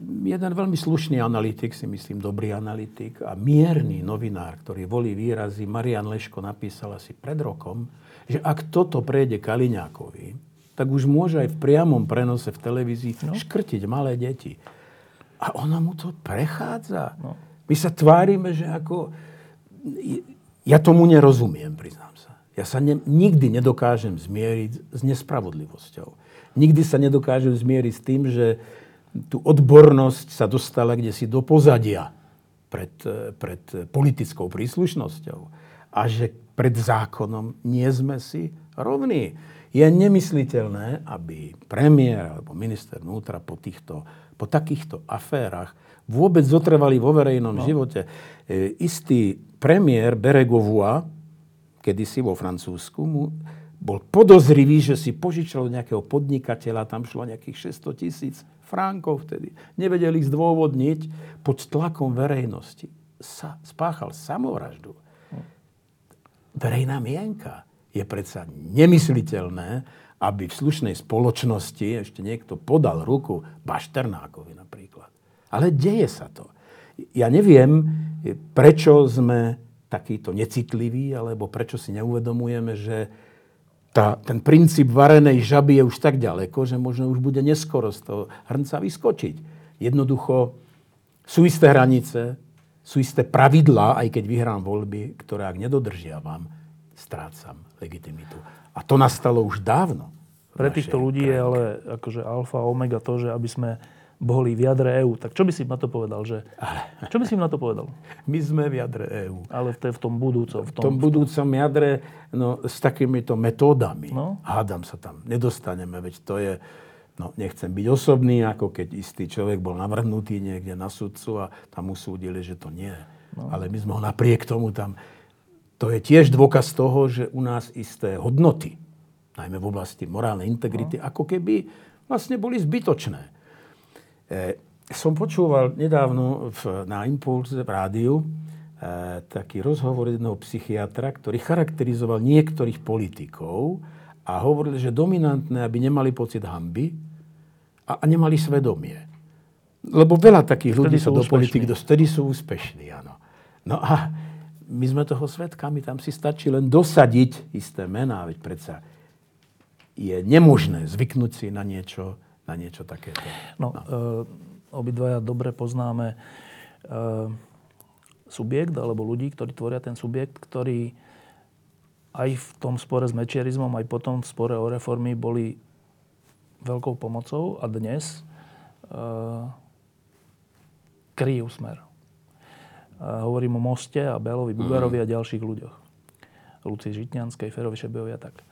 Jeden veľmi slušný analytik, si myslím dobrý analytik a mierny novinár, ktorý volí výrazy, Marian Leško napísal asi pred rokom, že ak toto prejde Kaliňákovi, tak už môže aj v priamom prenose v televízii no. škrtiť malé deti. A ona mu to prechádza. No. My sa tvárime, že ako... Ja tomu nerozumiem, priznám. Ja sa ne, nikdy nedokážem zmieriť s nespravodlivosťou. Nikdy sa nedokážem zmieriť s tým, že tú odbornosť sa dostala kde si do pozadia pred, pred politickou príslušnosťou. A že pred zákonom nie sme si rovní. Je nemysliteľné, aby premiér alebo minister vnútra po, týchto, po takýchto aférach vôbec zotrvali vo verejnom no. živote. E, istý premiér Beregovua, kedysi vo Francúzsku, mu bol podozrivý, že si požičal od nejakého podnikateľa, tam šlo nejakých 600 tisíc fránkov vtedy. Nevedeli zdôvodniť pod tlakom verejnosti. Sa, spáchal samovraždu. Verejná mienka je predsa nemysliteľné, aby v slušnej spoločnosti ešte niekto podal ruku Bašternákovi napríklad. Ale deje sa to. Ja neviem, prečo sme takýto necitliví, alebo prečo si neuvedomujeme, že tá, ten princíp varenej žaby je už tak ďaleko, že možno už bude neskoro z toho hrnca vyskočiť. Jednoducho sú isté hranice, sú isté pravidlá, aj keď vyhrám voľby, ktoré ak nedodržiavam, strácam legitimitu. A to nastalo už dávno. Pre týchto ľudí je ale akože alfa a omega to, že aby sme boli v jadre EÚ. Tak čo by si na to povedal? Že... Čo by si na to povedal? My sme v jadre EÚ. Ale v, v tom budúcom. V tom, v tom budúcom jadre no, s takýmito metódami. No? Hádam sa tam. Nedostaneme, veď to je... No, nechcem byť osobný, ako keď istý človek bol navrhnutý niekde na sudcu a tam usúdili, že to nie. No. Ale my sme ho napriek tomu tam to je tiež dôkaz toho, že u nás isté hodnoty, najmä v oblasti morálnej integrity, no. ako keby vlastne boli zbytočné. E, som počúval nedávno v, na Impulse v rádiu e, taký rozhovor jedného psychiatra, ktorý charakterizoval niektorých politikov a hovoril, že dominantné, aby nemali pocit hamby a, a nemali svedomie. Lebo veľa takých vtedy ľudí sa do politiky, vtedy sú úspešní, áno. No a my sme toho svetkami, tam si stačí len dosadiť isté mená, veď predsa je nemožné zvyknúť si na niečo, na niečo takéto. No, no. E, obidvaja dobre poznáme e, subjekt alebo ľudí, ktorí tvoria ten subjekt, ktorí aj v tom spore s mečierizmom, aj potom v spore o reformy boli veľkou pomocou a dnes e, kryjú smer. Hovorím o Moste a Belovi Bugarovi mm. a ďalších ľuďoch. Luci Žitňanskej, Ferovi Šebejovi a tak.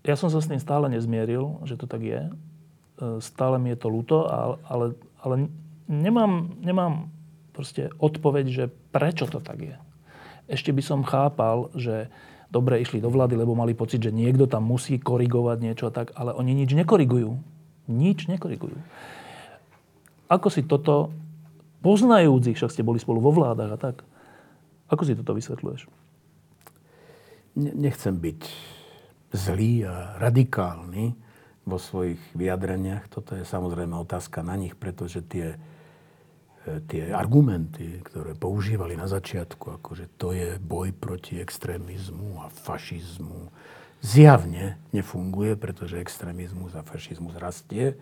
Ja som sa s tým stále nezmieril, že to tak je. E, stále mi je to ľúto, ale, ale nemám, nemám proste odpoveď, že prečo to tak je. Ešte by som chápal, že dobre išli do vlády, lebo mali pocit, že niekto tam musí korigovať niečo a tak, ale oni nič nekorigujú. Nič nekorigujú. Ako si toto poznajúcich, však ste boli spolu vo vládach a tak. Ako si toto vysvetľuješ? Nechcem byť zlý a radikálny vo svojich vyjadreniach. Toto je samozrejme otázka na nich, pretože tie, e, tie argumenty, ktoré používali na začiatku, akože to je boj proti extrémizmu a fašizmu, zjavne nefunguje, pretože extrémizmus a fašizmus rastie,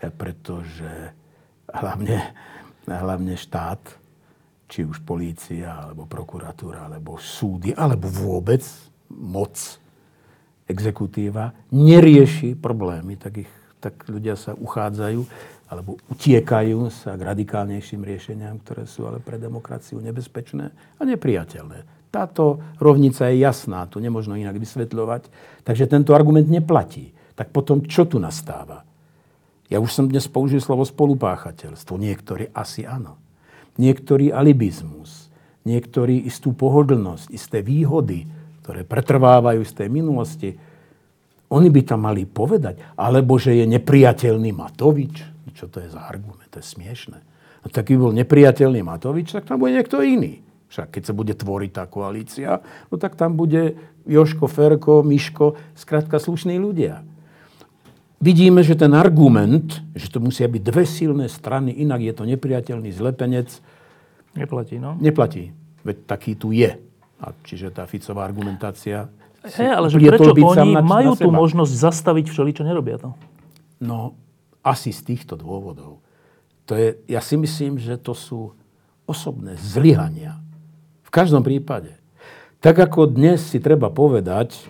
e, pretože hlavne hlavne štát či už polícia, alebo prokuratúra, alebo súdy, alebo vôbec moc, exekutíva, nerieši problémy, tak, ich, tak ľudia sa uchádzajú alebo utiekajú sa k radikálnejším riešeniam, ktoré sú ale pre demokraciu nebezpečné a nepriateľné. Táto rovnica je jasná, tu nemožno inak vysvetľovať, takže tento argument neplatí. Tak potom čo tu nastáva? Ja už som dnes použil slovo spolupáchateľstvo. Niektorí asi áno niektorý alibizmus, niektorý istú pohodlnosť, isté výhody, ktoré pretrvávajú z tej minulosti, oni by tam mali povedať, alebo že je nepriateľný Matovič. Čo to je za argument? To je smiešné. No tak by bol nepriateľný Matovič, tak tam bude niekto iný. Však keď sa bude tvoriť tá koalícia, no tak tam bude Joško, Ferko, Miško, skrátka slušní ľudia. Vidíme, že ten argument, že to musia byť dve silné strany, inak je to nepriateľný zlepenec, neplatí. No? Neplatí. Veď taký tu je. A čiže tá Ficová argumentácia... Hey, ale že prečo oni na, majú na tú možnosť zastaviť všeli, čo nerobia to? No, asi z týchto dôvodov. To je, ja si myslím, že to sú osobné zlyhania. V každom prípade. Tak ako dnes si treba povedať,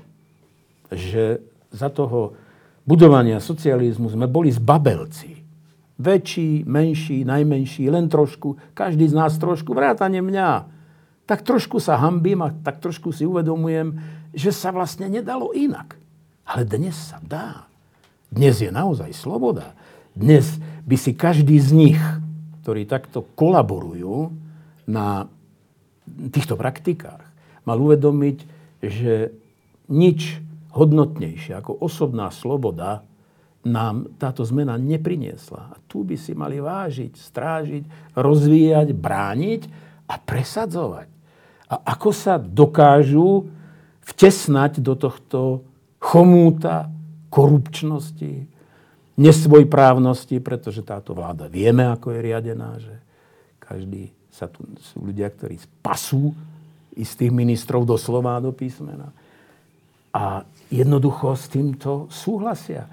že za toho budovania socializmu sme boli zbabelci. Väčší, menší, najmenší, len trošku, každý z nás trošku, vrátane mňa. Tak trošku sa hambím a tak trošku si uvedomujem, že sa vlastne nedalo inak. Ale dnes sa dá. Dnes je naozaj sloboda. Dnes by si každý z nich, ktorí takto kolaborujú na týchto praktikách, mal uvedomiť, že nič hodnotnejšie ako osobná sloboda nám táto zmena nepriniesla. A tu by si mali vážiť, strážiť, rozvíjať, brániť a presadzovať. A ako sa dokážu vtesnať do tohto chomúta korupčnosti, nesvojprávnosti, pretože táto vláda vieme, ako je riadená, že každý sa tu sú ľudia, ktorí spasú istých ministrov doslova do písmena. A jednoducho s týmto súhlasia.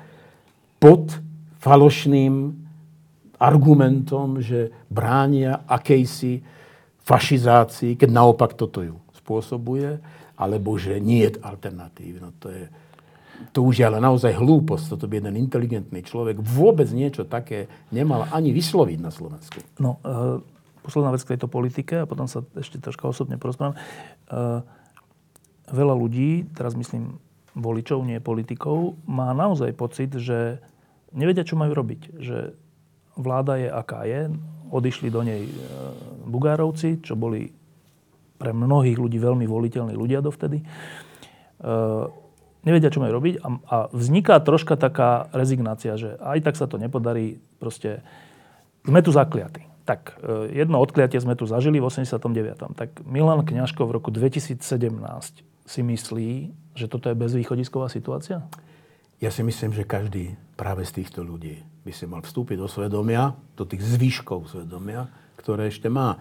Pod falošným argumentom, že bránia akejsi fašizácii, keď naopak toto ju spôsobuje, alebo že nie je alternatív. No to, je, to už je ale naozaj hlúposť. Toto by jeden inteligentný človek vôbec niečo také nemal ani vysloviť na Slovensku. No, uh, posledná vec k tejto politike a potom sa ešte troška osobne porozprávam. Uh, veľa ľudí, teraz myslím voličov, nie politikov, má naozaj pocit, že nevedia, čo majú robiť. Že vláda je, aká je. Odišli do nej e, Bugárovci, čo boli pre mnohých ľudí veľmi voliteľní ľudia dovtedy. E, nevedia, čo majú robiť a, vzniká troška taká rezignácia, že aj tak sa to nepodarí, proste sme tu zakliatí. Tak, e, jedno odkliatie sme tu zažili v 89. Tak Milan Kňažko v roku 2017 si myslí, že toto je bezvýchodisková situácia? Ja si myslím, že každý práve z týchto ľudí by si mal vstúpiť do svedomia, do tých zvyškov svedomia, ktoré ešte má.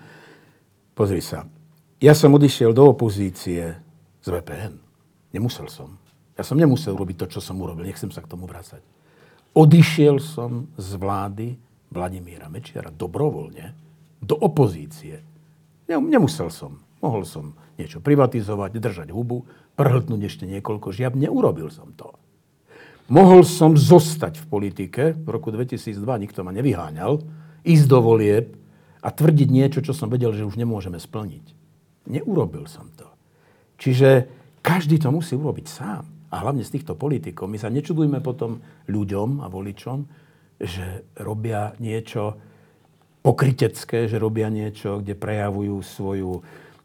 Pozri sa. Ja som odišiel do opozície z VPN. Nemusel som. Ja som nemusel robiť to, čo som urobil. Nechcem sa k tomu vrácať. Odišiel som z vlády Vladimíra Mečiara dobrovoľne do opozície. Nemusel som. Mohol som niečo privatizovať, držať hubu, prhltnúť ešte niekoľko žiab. Neurobil som to. Mohol som zostať v politike, v roku 2002 nikto ma nevyháňal, ísť do volieb a tvrdiť niečo, čo som vedel, že už nemôžeme splniť. Neurobil som to. Čiže každý to musí urobiť sám. A hlavne z týchto politikov. My sa nečudujme potom ľuďom a voličom, že robia niečo pokrytecké, že robia niečo, kde prejavujú svoju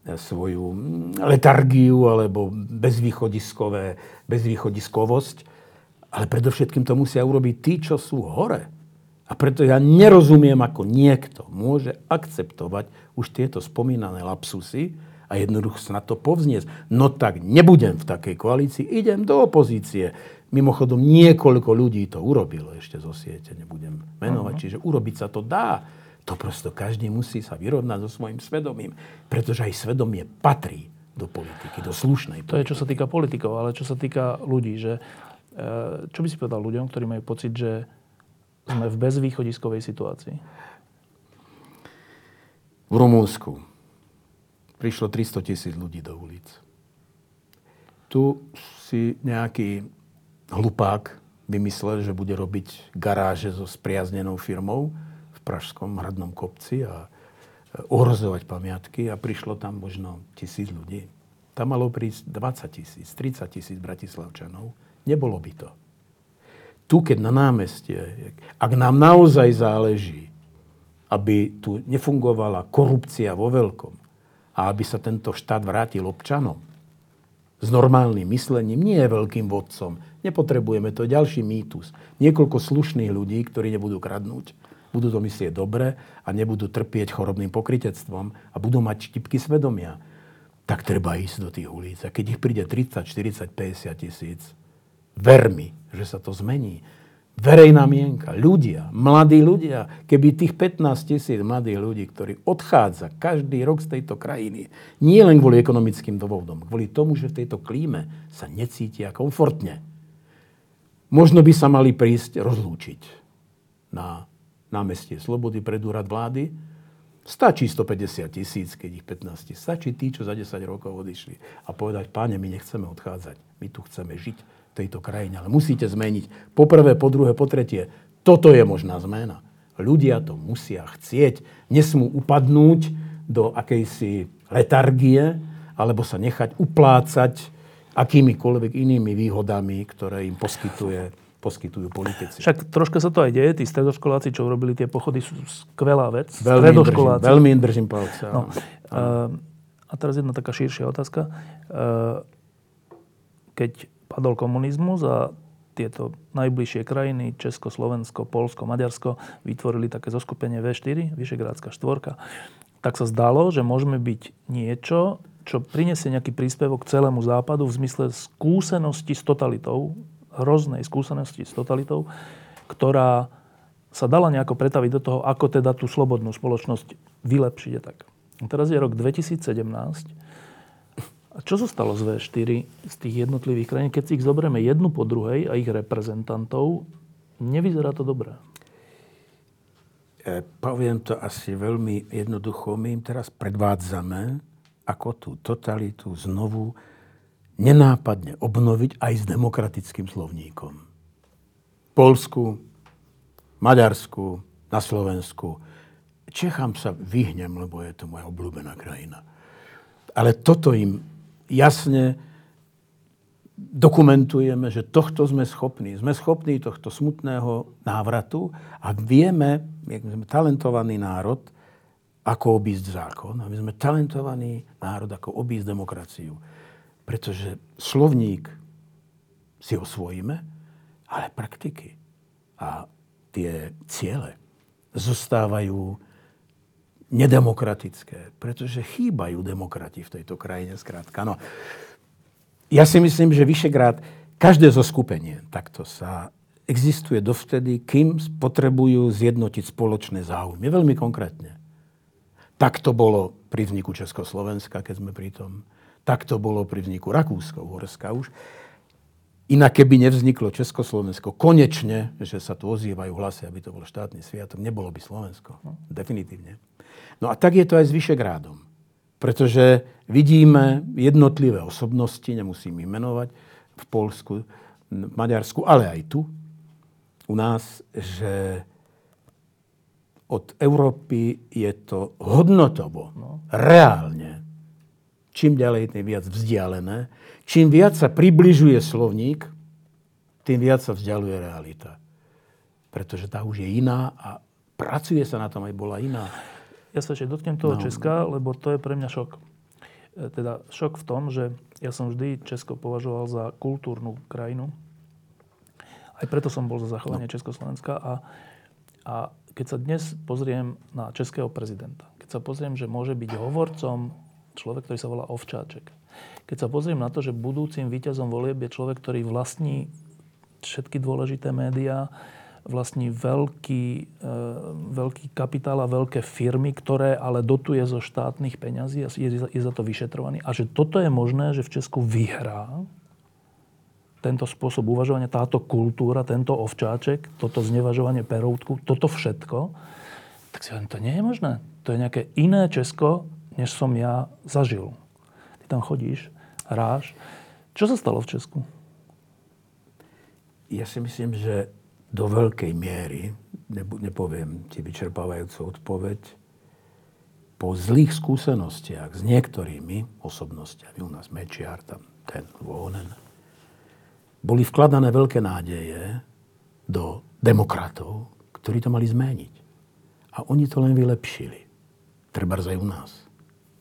svoju letargiu alebo bezvýchodiskové, bezvýchodiskovosť. Ale predovšetkým to musia urobiť tí, čo sú hore. A preto ja nerozumiem, ako niekto môže akceptovať už tieto spomínané lapsusy a jednoducho sa na to povzniesť. No tak nebudem v takej koalícii, idem do opozície. Mimochodom, niekoľko ľudí to urobilo ešte zo siete, nebudem menovať. Uh-huh. Čiže urobiť sa to dá. To prosto každý musí sa vyrovnať so svojím svedomím, pretože aj svedomie patrí do politiky, do slušnej politiky. To je, čo sa týka politikov, ale čo sa týka ľudí, že čo by si povedal ľuďom, ktorí majú pocit, že sme v bezvýchodiskovej situácii? V Rumúnsku prišlo 300 tisíc ľudí do ulic. Tu si nejaký hlupák vymyslel, že bude robiť garáže so spriaznenou firmou v Pražskom hradnom kopci a ohrozovať pamiatky a prišlo tam možno tisíc ľudí. Tam malo prísť 20 tisíc, 30 tisíc bratislavčanov. Nebolo by to. Tu, keď na námestie, ak nám naozaj záleží, aby tu nefungovala korupcia vo veľkom a aby sa tento štát vrátil občanom, s normálnym myslením, nie je veľkým vodcom. Nepotrebujeme to. Ďalší mýtus. Niekoľko slušných ľudí, ktorí nebudú kradnúť, budú to myslieť dobre a nebudú trpieť chorobným pokritectvom a budú mať štipky svedomia, tak treba ísť do tých ulic. A keď ich príde 30, 40, 50 tisíc, ver mi, že sa to zmení. Verejná mienka, ľudia, mladí ľudia, keby tých 15 tisíc mladých ľudí, ktorí odchádza každý rok z tejto krajiny, nie len kvôli ekonomickým dôvodom, kvôli tomu, že v tejto klíme sa necítia komfortne, možno by sa mali prísť rozlúčiť na námestie Slobody pred úrad vlády. Stačí 150 tisíc, keď ich 15 Stačí tí, čo za 10 rokov odišli. A povedať, páne, my nechceme odchádzať. My tu chceme žiť tejto krajine. Ale musíte zmeniť. Po prvé, po druhé, po tretie. Toto je možná zmena. Ľudia to musia chcieť. Nesmú upadnúť do akejsi letargie alebo sa nechať uplácať akýmikoľvek inými výhodami, ktoré im poskytuje poskytujú politici. Však troška sa to aj deje. Tí stredoškoláci, čo urobili tie pochody, sú skvelá vec. Veľmi držím, veľmi im držím palce. No. A teraz jedna taká širšia otázka. Keď padol komunizmus a tieto najbližšie krajiny, Česko, Slovensko, Polsko, Maďarsko, vytvorili také zoskupenie V4, Vyšegrádska štvorka, tak sa zdalo, že môžeme byť niečo, čo prinesie nejaký príspevok celému západu v zmysle skúsenosti s totalitou hroznej skúsenosti s totalitou, ktorá sa dala nejako pretaviť do toho, ako teda tú slobodnú spoločnosť vylepšiť. Tak. A teraz je rok 2017. Čo zostalo z V4 z tých jednotlivých krajín? Keď si ich zoberieme jednu po druhej a ich reprezentantov, nevyzerá to dobré. E, poviem to asi veľmi jednoducho. My im teraz predvádzame, ako tú totalitu znovu nenápadne obnoviť aj s demokratickým slovníkom. V Polsku, Maďarsku, na Slovensku. Čechám sa vyhnem, lebo je to moja obľúbená krajina. Ale toto im jasne dokumentujeme, že tohto sme schopní. Sme schopní tohto smutného návratu a vieme, jak sme talentovaný národ, ako obísť zákon. A my sme talentovaný národ, ako obísť demokraciu. Pretože slovník si osvojíme, ale praktiky a tie ciele zostávajú nedemokratické, pretože chýbajú demokrati v tejto krajine zkrátka. No, ja si myslím, že Vyšegrad, každé zoskupenie takto sa existuje dovtedy, kým potrebujú zjednotiť spoločné záujmy. Veľmi konkrétne. Tak to bolo pri vzniku Československa, keď sme pri tom. Tak to bolo pri vzniku Rakúsko-Uhorska už. Inak keby nevzniklo Československo, konečne, že sa tu ozývajú hlasy, aby to bol štátny sviatok, nebolo by Slovensko. No, definitívne. No a tak je to aj s Vyšegrádom. Pretože vidíme jednotlivé osobnosti, nemusím ich menovať, v Polsku, v Maďarsku, ale aj tu, u nás, že od Európy je to hodnotovo, no. reálne čím ďalej, tým viac vzdialené. Čím viac sa približuje slovník, tým viac sa vzdialuje realita. Pretože tá už je iná a pracuje sa na tom, aj bola iná. Ja sa ešte dotknem toho no. Česka, lebo to je pre mňa šok. E, teda šok v tom, že ja som vždy Česko považoval za kultúrnu krajinu. Aj preto som bol za zachovanie no. Československa. A, a keď sa dnes pozriem na českého prezidenta, keď sa pozriem, že môže byť hovorcom človek, ktorý sa volá Ovčáček. Keď sa pozriem na to, že budúcim víťazom volieb je človek, ktorý vlastní všetky dôležité médiá, vlastní veľký, e, veľký kapitál a veľké firmy, ktoré ale dotuje zo štátnych peňazí a je, je za to vyšetrovaný. A že toto je možné, že v Česku vyhrá tento spôsob uvažovania, táto kultúra, tento ovčáček, toto znevažovanie peroutku, toto všetko, tak si hovorím, to nie je možné. To je nejaké iné Česko, než som ja zažil. Ty tam chodíš, hráš. Čo sa stalo v Česku? Ja si myslím, že do veľkej miery, nepoviem ti vyčerpávajúcu odpoveď, po zlých skúsenostiach s niektorými osobnostiami, u nás Mečiar, tam ten, Vohonen, boli vkladané veľké nádeje do demokratov, ktorí to mali zmeniť. A oni to len vylepšili. Treba aj u nás,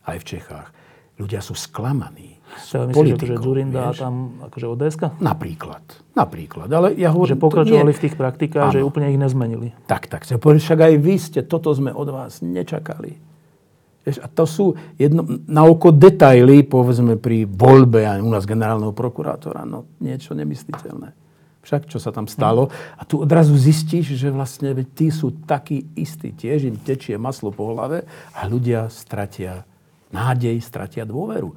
aj v Čechách. Ľudia sú sklamaní. Ja myslím, že Zurinda vieš? tam akože ods Napríklad. Napríklad. Ale ja hovorím, že pokračovali v tých praktikách, že úplne ich nezmenili. Tak, tak. Však aj vy ste, toto sme od vás nečakali. A to sú jedno, na oko detaily, povedzme pri voľbe aj u nás generálneho prokurátora, no niečo nemysliteľné. Však, čo sa tam stalo. A tu odrazu zistíš, že vlastne tí sú takí istí. Tiež im tečie maslo po hlave a ľudia stratia nádej, stratia dôveru.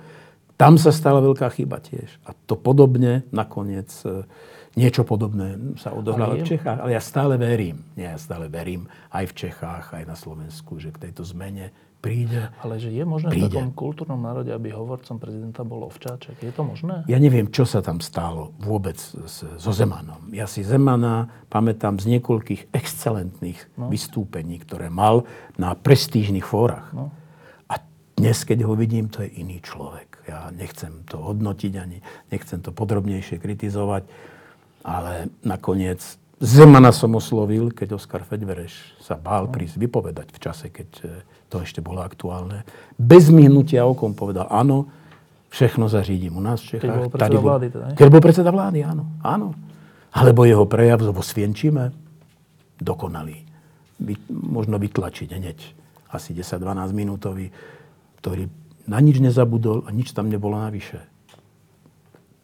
Tam sa stala veľká chyba tiež. A to podobne nakoniec, e, niečo podobné sa odohralo v Čechách. Ale ja stále verím, nie, ja stále verím aj v Čechách, aj na Slovensku, že k tejto zmene príde. Ale že je možné príde. v takom kultúrnom národe, aby hovorcom prezidenta bol ovčáček? Je to možné? Ja neviem, čo sa tam stalo vôbec so Zemanom. Ja si Zemana pamätám z niekoľkých excelentných no. vystúpení, ktoré mal na prestížnych fórach. No. A dnes, keď ho vidím, to je iný človek. Ja nechcem to hodnotiť ani nechcem to podrobnejšie kritizovať, ale nakoniec Zemana som oslovil, keď Oskar Fedvereš sa bál no. prísť vypovedať v čase, keď to ešte bolo aktuálne, bez myhnutia okom povedal, áno, všechno zařídím u nás v Čechách. Keď bol predseda bol, vlády teda, Keď bol predseda vlády, áno. áno. Alebo jeho prejav vo Svienčíme, dokonalý. Vy, možno vytlačiť hneď asi 10-12 minútový, ktorý na nič nezabudol a nič tam nebolo navyše.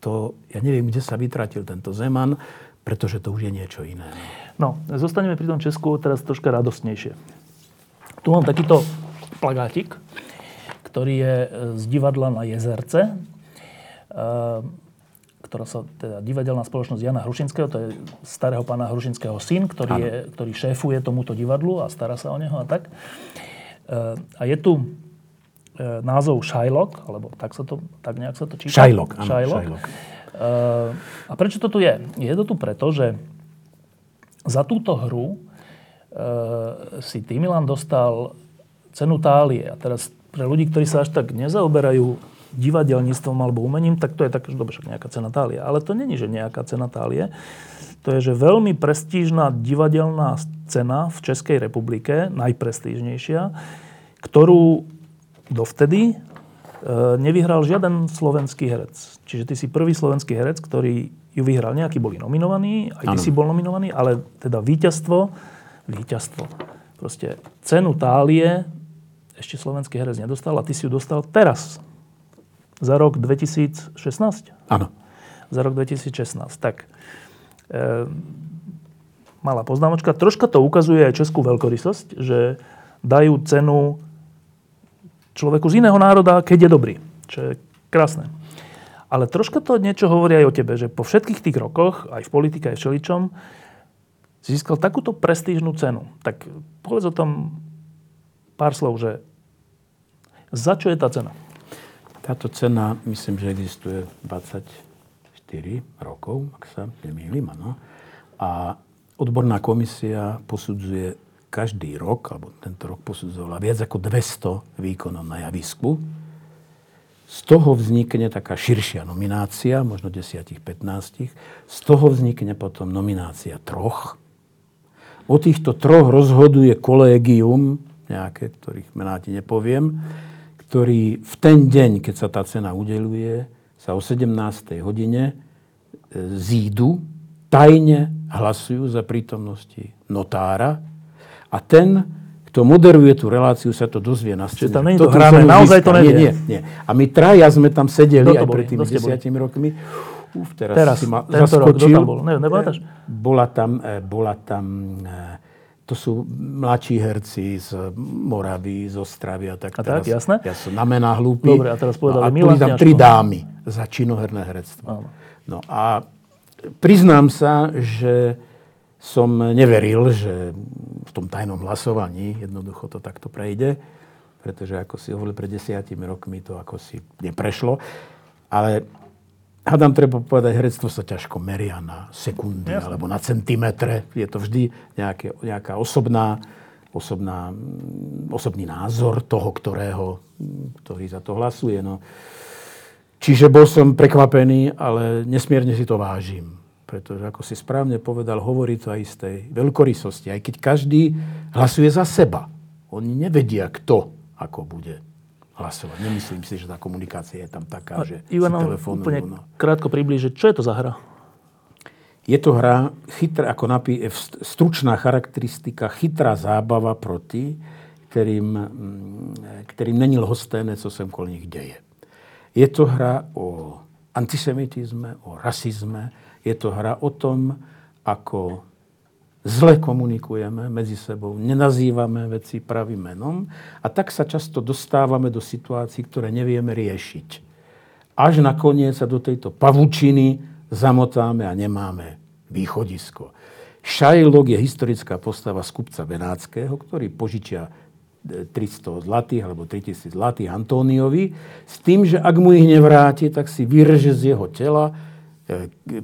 To, ja neviem, kde sa vytratil tento Zeman, pretože to už je niečo iné. No, zostaneme pri tom Česku teraz troška radostnejšie. Tu mám takýto plagátik, ktorý je e, z divadla na Jezerce, e, ktorá sa, teda divadelná spoločnosť Jana Hrušinského, to je starého pána Hrušinského syn, ktorý, je, ktorý šéfuje tomuto divadlu a stará sa o neho a tak. E, a je tu názov Shylock, alebo tak, sa to, tak nejak sa to číta. Shylock, áno, Shylock. Shylock. A prečo to tu je? Je to tu preto, že za túto hru Eh, si ty, Milan, dostal cenu Tálie. A teraz pre ľudí, ktorí sa až tak nezaoberajú divadelníctvom alebo umením, tak to je tak, že dobre, nejaká cena Tálie. Ale to není, že nejaká cena Tálie. To je, že veľmi prestížna divadelná cena v Českej republike, najprestížnejšia, ktorú dovtedy e, nevyhral žiaden slovenský herec. Čiže ty si prvý slovenský herec, ktorý ju vyhral. Nejakí boli nominovaní, aj ty ano. si bol nominovaný, ale teda víťazstvo víťazstvo. Proste cenu tálie ešte slovenský herec nedostal a ty si ju dostal teraz. Za rok 2016? Áno. Za rok 2016. Tak, e, malá poznámočka. Troška to ukazuje aj českú veľkorysosť, že dajú cenu človeku z iného národa, keď je dobrý. Čo je krásne. Ale troška to niečo hovorí aj o tebe, že po všetkých tých rokoch, aj v politike, aj v všeličom, získal takúto prestížnú cenu. Tak povedz o tom pár slov, že za čo je tá cena? Táto cena, myslím, že existuje 24 rokov, ak sa nemýlim, áno. A odborná komisia posudzuje každý rok, alebo tento rok posudzovala viac ako 200 výkonov na javisku. Z toho vznikne taká širšia nominácia, možno 10-15. Z toho vznikne potom nominácia troch O týchto troch rozhoduje kolégium, nejaké, ktorých mená ti nepoviem, ktorý v ten deň, keď sa tá cena udeluje, sa o 17. hodine e, zídu, tajne hlasujú za prítomnosti notára a ten, kto moderuje tú reláciu, sa to dozvie na scéne. Čiže tam nie je to hrané, naozaj to nevie. Nie, nie, nie. A my traja sme tam sedeli aj pred tými desiatimi rokmi. Uf, teraz, teraz si ma tento zaskočil. Rok, tam bol? Ne, nepamätáš? Bola tam, e, bola tam, e, to sú mladší herci z Moravy, z Ostravy a tak. A teraz, tak, jasné? Ja som na mená hlúpy. Dobre, a teraz povedali no, a tam tri dámy za činoherné herectvo. Áno. No a priznám sa, že som neveril, že v tom tajnom hlasovaní jednoducho to takto prejde. pretože ako si hovoril pred desiatimi rokmi, to ako si neprešlo. Ale hádam, treba povedať, herectvo sa ťažko meria na sekundy Jasne. alebo na centimetre. Je to vždy nejaké, nejaká osobná, osobná, mm, osobný názor toho, ktorého, ktorý za to hlasuje. No. Čiže bol som prekvapený, ale nesmierne si to vážim. Pretože, ako si správne povedal, hovorí to aj z tej veľkorysosti. Aj keď každý hlasuje za seba. Oni nevedia, kto ako bude hlasovať. Nemyslím si, že tá komunikácia je tam taká, že Ivan, si telefónujú. úplne no. krátko približiť, čo je to za hra? Je to hra, chytrá, ako napí, stručná charakteristika, chytrá zábava proti, ktorým, mm, ktorým není lhosténe, co sem kol nich deje. Je to hra o antisemitizme, o rasizme, je to hra o tom, ako zle komunikujeme medzi sebou, nenazývame veci pravým menom a tak sa často dostávame do situácií, ktoré nevieme riešiť. Až nakoniec sa do tejto pavučiny zamotáme a nemáme východisko. Šajlok je historická postava z kupca Benáckého, ktorý požičia 300 e, zlatých alebo 3000 zlatých Antóniovi s tým, že ak mu ich nevráti, tak si vyrže z jeho tela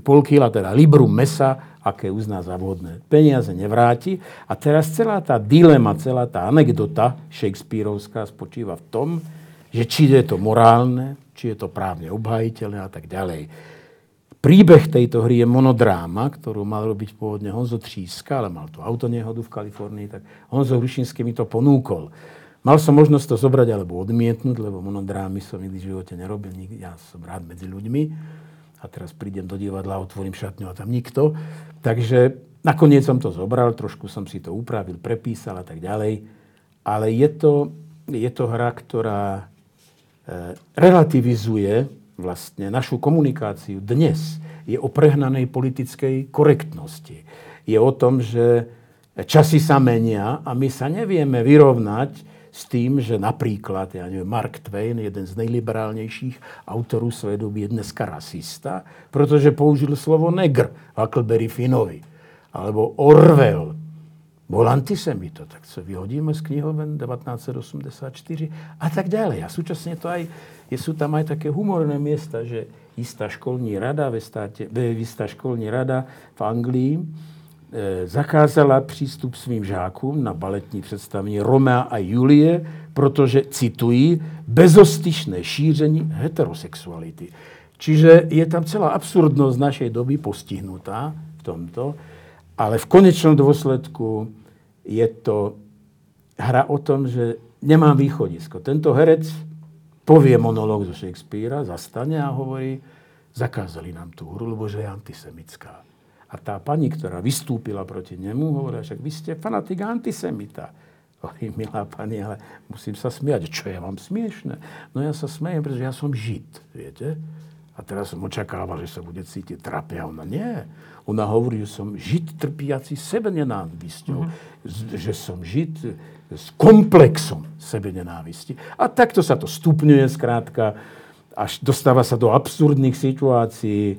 pol kila, teda libru mesa aké uzná za vhodné. Peniaze nevráti. A teraz celá tá dilema, celá tá anekdota Shakespeareovská spočíva v tom, že či je to morálne, či je to právne obhajiteľné a tak ďalej. Príbeh tejto hry je monodráma, ktorú mal robiť pôvodne Honzo Tříska, ale mal tu autonehodu v Kalifornii, tak Honzo Hrušinský mi to ponúkol. Mal som možnosť to zobrať alebo odmietnúť, lebo monodrámy som nikdy v živote nerobil, ja som rád medzi ľuďmi a teraz prídem do divadla, otvorím šatňu a tam nikto. Takže nakoniec som to zobral, trošku som si to upravil, prepísal a tak ďalej. Ale je to, je to hra, ktorá e, relativizuje vlastne našu komunikáciu dnes. Je o prehnanej politickej korektnosti. Je o tom, že časy sa menia a my sa nevieme vyrovnať s tým, že napríklad, ja neviem, Mark Twain, jeden z najliberálnejších autorov svojej doby, je dneska rasista, pretože použil slovo negr Huckleberry Finnovi. Alebo Orwell bol antisemito, tak sa vyhodíme z knihoven 1984 a tak ďalej. A súčasne to aj, sú tam aj také humorné miesta, že istá školní rada, ve státe, istá školní rada v Anglii zakázala přístup svým žákům na baletní představení Romea a Julie, protože, citují, bezostyšné šíření heterosexuality. Čiže je tam celá absurdnosť našej doby postihnutá v tomto, ale v konečnom dôsledku je to hra o tom, že nemám východisko. Tento herec povie monológ zo Shakespearea, zastane a hovorí, zakázali nám tú hru, lebo že je antisemická. A tá pani, ktorá vystúpila proti nemu, hovorila, že vy ste fanatik antisemita. Hovorí, milá pani, ale musím sa smiať. Čo je vám smiešne? No ja sa smejem, pretože ja som žid, viete? A teraz som očakával, že sa bude cítiť trapne. A ona nie. Ona hovorí, že som žid trpiaci sebe nenávisťou. Mm-hmm. Že som žid s komplexom sebe nenávisti. A takto sa to stupňuje skrátka, až dostáva sa do absurdných situácií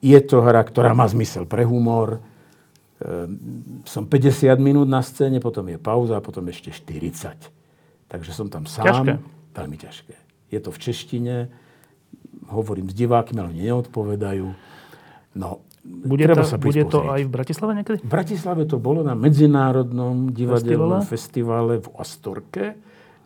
je to hra, ktorá má zmysel pre humor. Ehm, som 50 minút na scéne, potom je pauza a potom ešte 40. Takže som tam sám. Ťažké. Veľmi ťažké. Je to v češtine, hovorím s divákmi, ale neodpovedajú. No, bude, to, sa bude to aj v Bratislave niekedy? V Bratislave to bolo na Medzinárodnom divadelnom festivale v Astorke,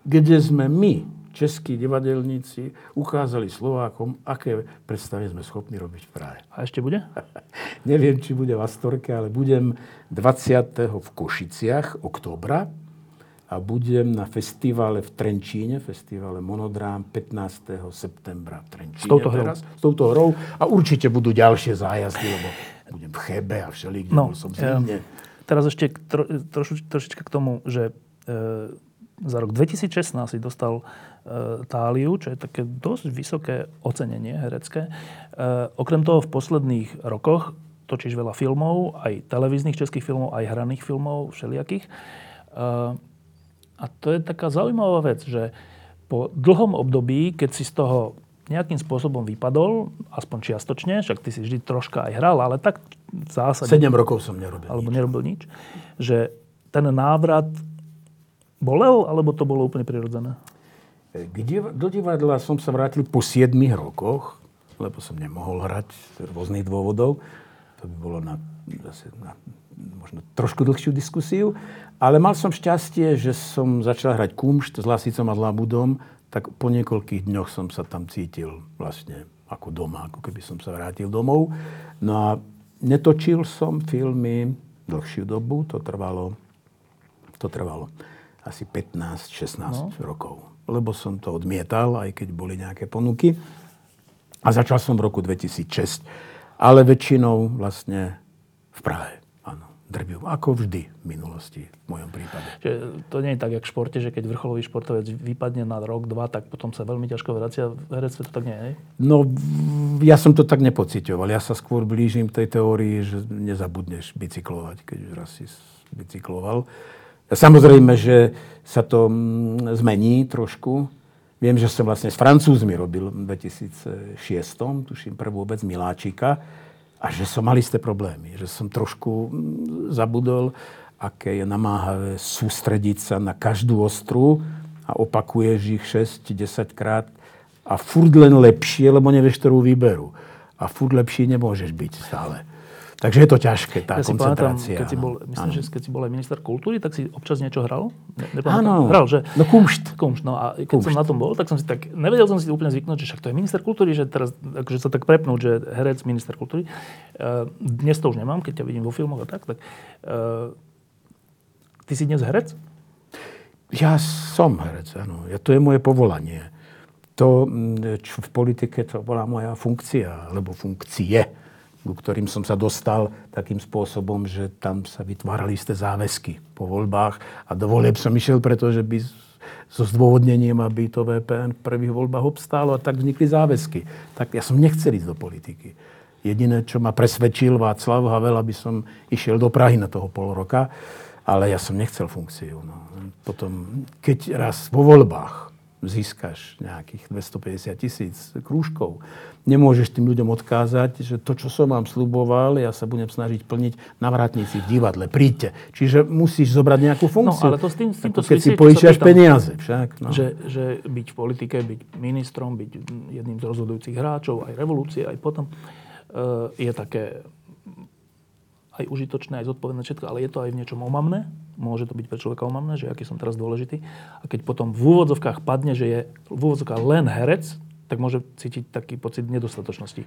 kde sme my, českí divadelníci ukázali Slovákom, aké predstavy sme schopní robiť v Prahe. A ešte bude? Neviem, či bude v Astorke, ale budem 20. v Košiciach, októbra, a budem na festivale v Trenčíne, festivale Monodrám 15. septembra v Trenčíne. S touto hrou. Teraz, s touto hrou. A určite budú ďalšie zájazdy, lebo budem v Chebe a všeli, kde no, bol som zimne. teraz ešte tro, troš, trošička k tomu, že e, za rok 2016 si dostal e, táliu, čo je také dosť vysoké ocenenie herecké. E, okrem toho v posledných rokoch točíš veľa filmov, aj televíznych českých filmov, aj hraných filmov, všelijakých. E, a to je taká zaujímavá vec, že po dlhom období, keď si z toho nejakým spôsobom vypadol, aspoň čiastočne, však ty si vždy troška aj hral, ale tak v zásade... 7 rokov som nerobil Alebo nič. nerobil nič. Že ten návrat bolel, alebo to bolo úplne prirodzené? Do divadla som sa vrátil po 7 rokoch, lebo som nemohol hrať z rôznych dôvodov. To by bolo na, zase na možno trošku dlhšiu diskusiu. Ale mal som šťastie, že som začal hrať kumšt s Lasicom a Labudom, tak po niekoľkých dňoch som sa tam cítil vlastne ako doma, ako keby som sa vrátil domov. No a netočil som filmy dlhšiu dobu, to trvalo, to trvalo asi 15-16 no. rokov. Lebo som to odmietal, aj keď boli nejaké ponuky. A začal som v roku 2006. Ale väčšinou vlastne v Prahe drviu. Ako vždy v minulosti, v mojom prípade. Čiže to nie je tak, jak v športe, že keď vrcholový športovec vypadne na rok, dva, tak potom sa veľmi ťažko vracia. V herectve to tak nie je? No, ja som to tak nepocitoval. Ja sa skôr blížim tej teórii, že nezabudneš bicyklovať, keď už raz si bicykloval. Samozrejme, že sa to mm, zmení trošku. Viem, že som vlastne s Francúzmi robil v 2006, tuším prvú vec Miláčika a že som mal isté problémy, že som trošku mm, zabudol, aké je namáhavé sústrediť sa na každú ostru a opakuješ ich 6-10 krát a furt len lepšie, lebo nevieš, ktorú výberu. A furt lepšie nemôžeš byť stále. Takže je to ťažké, tá ja koncentrácia. Pamätám, keď si bol, myslím, ano. že keď si bol aj minister kultúry, tak si občas niečo hral? Áno, hral, že... no kumšt. Kumšt, no a keď kumšt. som na tom bol, tak som si tak, nevedel som si úplne zvyknúť, že však to je minister kultúry, že teraz, akože sa tak prepnúť, že herec, minister kultúry. Uh, dnes to už nemám, keď ťa vidím vo filmoch a tak, tak uh, ty si dnes herec? Ja som herec, áno. Ja, to je moje povolanie. To, čo v politike to bola moja funkcia, alebo funkcie ku ktorým som sa dostal takým spôsobom, že tam sa vytvárali isté záväzky po voľbách a do volieb som išiel, pretože by so zdôvodnením, aby to VPN v prvých voľbách obstálo a tak vznikli záväzky. Tak ja som nechcel ísť do politiky. Jediné, čo ma presvedčil Václav Havel, aby som išiel do Prahy na toho pol roka, ale ja som nechcel funkciu. No. Potom, keď raz vo voľbách získaš nejakých 250 tisíc krúžkov. Nemôžeš tým ľuďom odkázať, že to, čo som vám sluboval, ja sa budem snažiť plniť na vrátnici v divadle. Príďte. Čiže musíš zobrať nejakú funkciu. No, ale to s tým, s týmto keď si požičiaš peniaze. Však, no. že, že byť v politike, byť ministrom, byť jedným z rozhodujúcich hráčov, aj revolúcie, aj potom, uh, je také aj užitočné, aj zodpovedné všetko, ale je to aj v niečom omamné. Môže to byť pre človeka omamné, že aký som teraz dôležitý. A keď potom v úvodzovkách padne, že je v úvodzovkách len herec, tak môže cítiť taký pocit nedostatočnosti.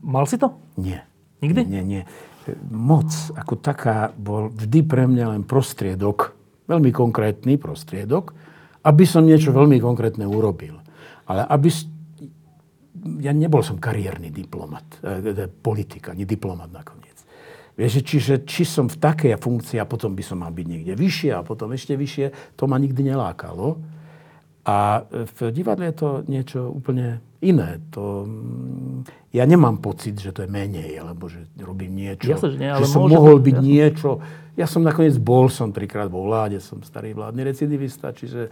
Mal si to? Nie. Nikdy? Nie, nie. Moc ako taká bol vždy pre mňa len prostriedok, veľmi konkrétny prostriedok, aby som niečo veľmi konkrétne urobil. Ale aby... Ja nebol som kariérny diplomat, e, politik, ani diplomat nakoniec. Vieš, čiže či som v takej funkcii a potom by som mal byť niekde vyššie a potom ešte vyššie, to ma nikdy nelákalo. A v divadle je to niečo úplne iné. To, mm, ja nemám pocit, že to je menej, alebo že robím niečo. Ja že, nie, ale že som mohol byť jasne. niečo. Ja som nakoniec bol, som trikrát vo vláde, som starý vládny recidivista, čiže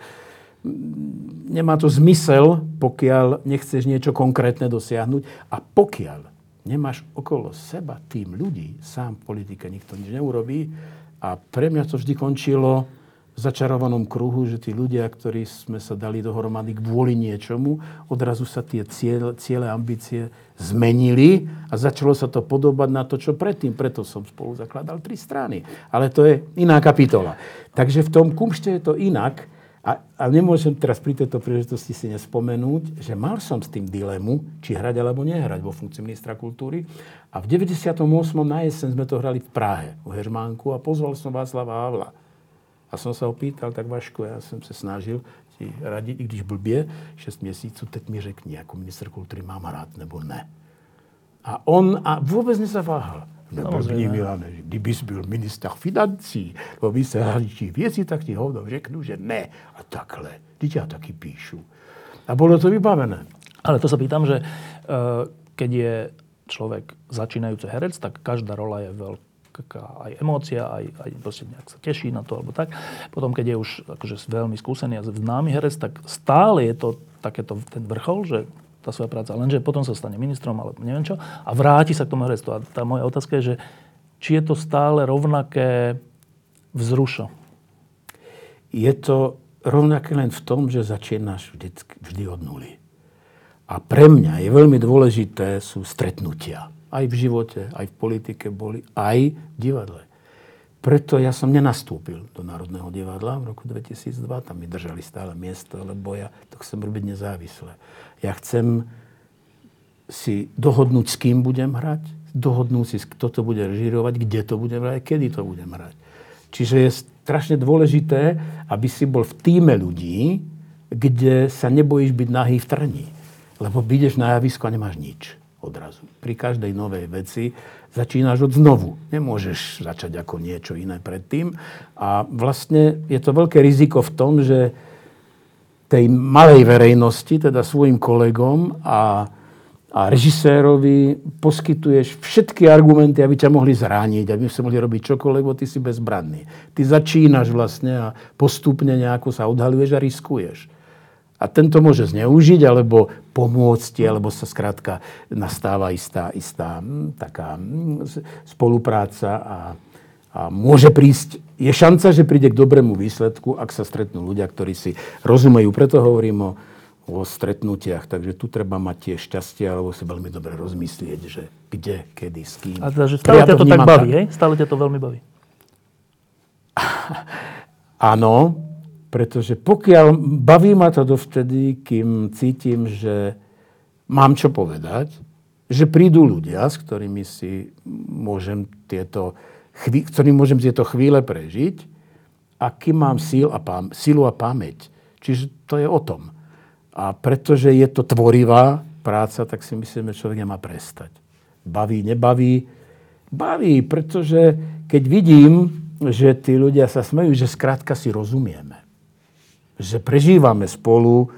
mm, nemá to zmysel, pokiaľ nechceš niečo konkrétne dosiahnuť a pokiaľ nemáš okolo seba tým ľudí, sám v politike nikto nič neurobí. A pre mňa to vždy končilo v začarovanom kruhu, že tí ľudia, ktorí sme sa dali dohromady kvôli niečomu, odrazu sa tie ciele, ciele ambície zmenili a začalo sa to podobať na to, čo predtým. Preto som spolu zakladal tri strany. Ale to je iná kapitola. Takže v tom kumšte je to inak. A, a nemôžem teraz pri tejto príležitosti si nespomenúť, že mal som s tým dilemu, či hrať alebo nehrať vo funkcii ministra kultúry. A v 98. na jeseň sme to hrali v Prahe, v Hežmánku a pozval som Václava Havla. A som sa opýtal, tak Vašku, ja som sa snažil ti radiť, i když blbie, 6 měsíců, teď mi řekni, ako minister kultúry mám rád nebo ne. A on a vôbec nezaváhal. Neblbni, Milane, že kdybys byl minister financí, nebo minister zahraničných věcí, tak ti hovno řeknu, že ne. A takhle. Teď ja taky píšu. A bolo to vybavené. Ale to sa pýtam, že uh, keď je človek začínajúci herec, tak každá rola je veľká aj emócia, aj, aj proste nejak sa teší na to, alebo tak. Potom, keď je už akože veľmi skúsený a známy herec, tak stále je to takéto ten vrchol, že tá svoja práca. Lenže potom sa stane ministrom, alebo neviem čo, a vráti sa k tomu herectvu. A tá moja otázka je, že či je to stále rovnaké vzrušo? je to rovnaké len v tom, že začínaš vždy, vždy od nuly. A pre mňa je veľmi dôležité sú stretnutia. Aj v živote, aj v politike boli, aj v divadle. Preto ja som nenastúpil do Národného divadla v roku 2002. Tam mi držali stále miesto, lebo ja to chcem robiť nezávisle. Ja chcem si dohodnúť, s kým budem hrať, dohodnúť si, kto to bude režirovať, kde to budem hrať, kedy to budem hrať. Čiže je strašne dôležité, aby si bol v týme ľudí, kde sa nebojíš byť nahý v trni. Lebo ideš na javisko a nemáš nič odrazu. Pri každej novej veci začínaš od znovu. Nemôžeš začať ako niečo iné predtým. A vlastne je to veľké riziko v tom, že tej malej verejnosti, teda svojim kolegom a a režisérovi poskytuješ všetky argumenty, aby ťa mohli zrániť, aby sa mohli robiť čokoľvek, lebo ty si bezbranný. Ty začínaš vlastne a postupne nejako sa odhaluješ a riskuješ. A tento môže zneužiť, alebo pomôcť ti, alebo sa skrátka nastáva istá, istá hm, taká hm, spolupráca a, a môže prísť, je šanca, že príde k dobrému výsledku, ak sa stretnú ľudia, ktorí si rozumejú. Preto hovorím o o stretnutiach. Takže tu treba mať tie šťastie, alebo si veľmi dobre rozmyslieť, že kde, kedy, s kým. A teda, že stále ťa to, to tak baví, tak... hej? Stále ťa to veľmi baví. Áno, pretože pokiaľ baví ma to dovtedy, kým cítim, že mám čo povedať, že prídu ľudia, s ktorými si môžem tieto chví, ktorým môžem tieto chvíle prežiť a kým mám síl a pám, sílu a pamäť. Čiže to je o tom. A pretože je to tvorivá práca, tak si myslím, že človek nemá prestať. Baví, nebaví? Baví, pretože keď vidím, že tí ľudia sa smejú, že skrátka si rozumieme. Že prežívame spolu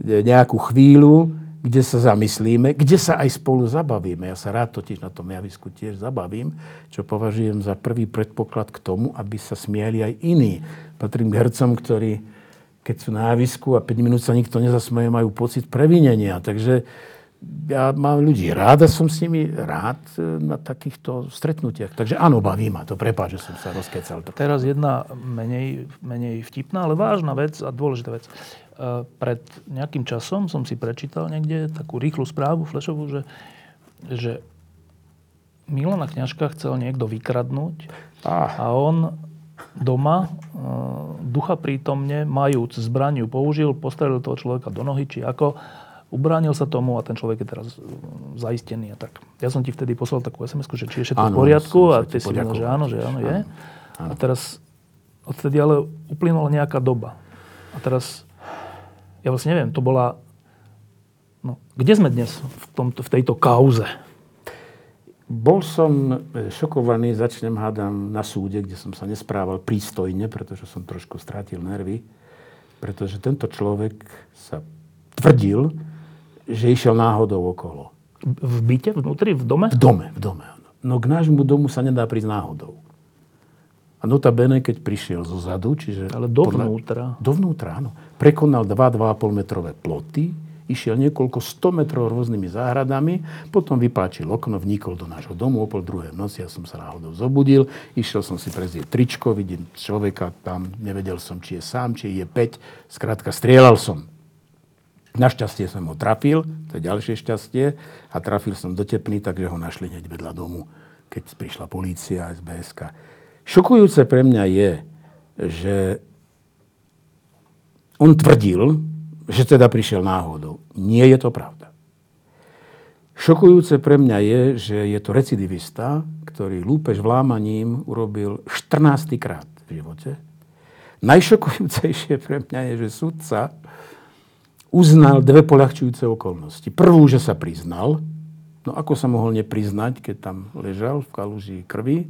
nejakú chvíľu, kde sa zamyslíme, kde sa aj spolu zabavíme. Ja sa rád totiž na tom javisku tiež zabavím, čo považujem za prvý predpoklad k tomu, aby sa smiali aj iní. Patrím k hercom, ktorí keď sú na javisku a 5 minút sa nikto nezasmeje, majú pocit previnenia. Takže ja mám ľudí rád a som s nimi rád e, na takýchto stretnutiach. Takže áno, baví ma to. Prepáč, že som sa rozkecal. Teraz jedna menej, menej vtipná, ale vážna vec a dôležitá vec. E, pred nejakým časom som si prečítal niekde takú rýchlu správu, flešovú, že, že Milana Kňažka chcel niekto vykradnúť ah. a on doma, e, ducha prítomne, majúc zbraniu, použil, postrelil toho človeka do nohy, či ako, ubránil sa tomu a ten človek je teraz e, zaistený a tak. Ja som ti vtedy poslal takú sms že či je všetko v poriadku a ty si povedal, že áno, že áno, je. Áno. A teraz odtedy ale uplynula nejaká doba. A teraz, ja vlastne neviem, to bola... No, kde sme dnes v, tomto, v tejto kauze? Bol som e, šokovaný, začnem hádam na súde, kde som sa nesprával prístojne, pretože som trošku strátil nervy. Pretože tento človek sa tvrdil, že išiel náhodou okolo. V byte, vnútri, v dome? V dome, v dome. No k nášmu domu sa nedá prísť náhodou. A notabene, keď prišiel zo zadu, čiže... Ale dovnútra. Podľa, dovnútra, áno. Prekonal 2-2,5 metrové ploty, išiel niekoľko 100 metrov rôznymi záhradami, potom vypáčil okno, vnikol do nášho domu o pol druhej noci, ja som sa náhodou zobudil, išiel som si prezrieť tričko, vidím človeka tam, nevedel som, či je sám, či je 5, skrátka strieľal som. Našťastie som ho trafil, to je ďalšie šťastie, a trafil som do tepny, takže ho našli hneď vedľa domu, keď prišla polícia SBSK. Šokujúce pre mňa je, že on tvrdil, že teda prišiel náhodou. Nie je to pravda. Šokujúce pre mňa je, že je to recidivista, ktorý lúpež vlámaním urobil 14. krát v živote. Najšokujúcejšie pre mňa je, že sudca uznal dve poľahčujúce okolnosti. Prvú, že sa priznal, no ako sa mohol nepriznať, keď tam ležal v kaluži krvi,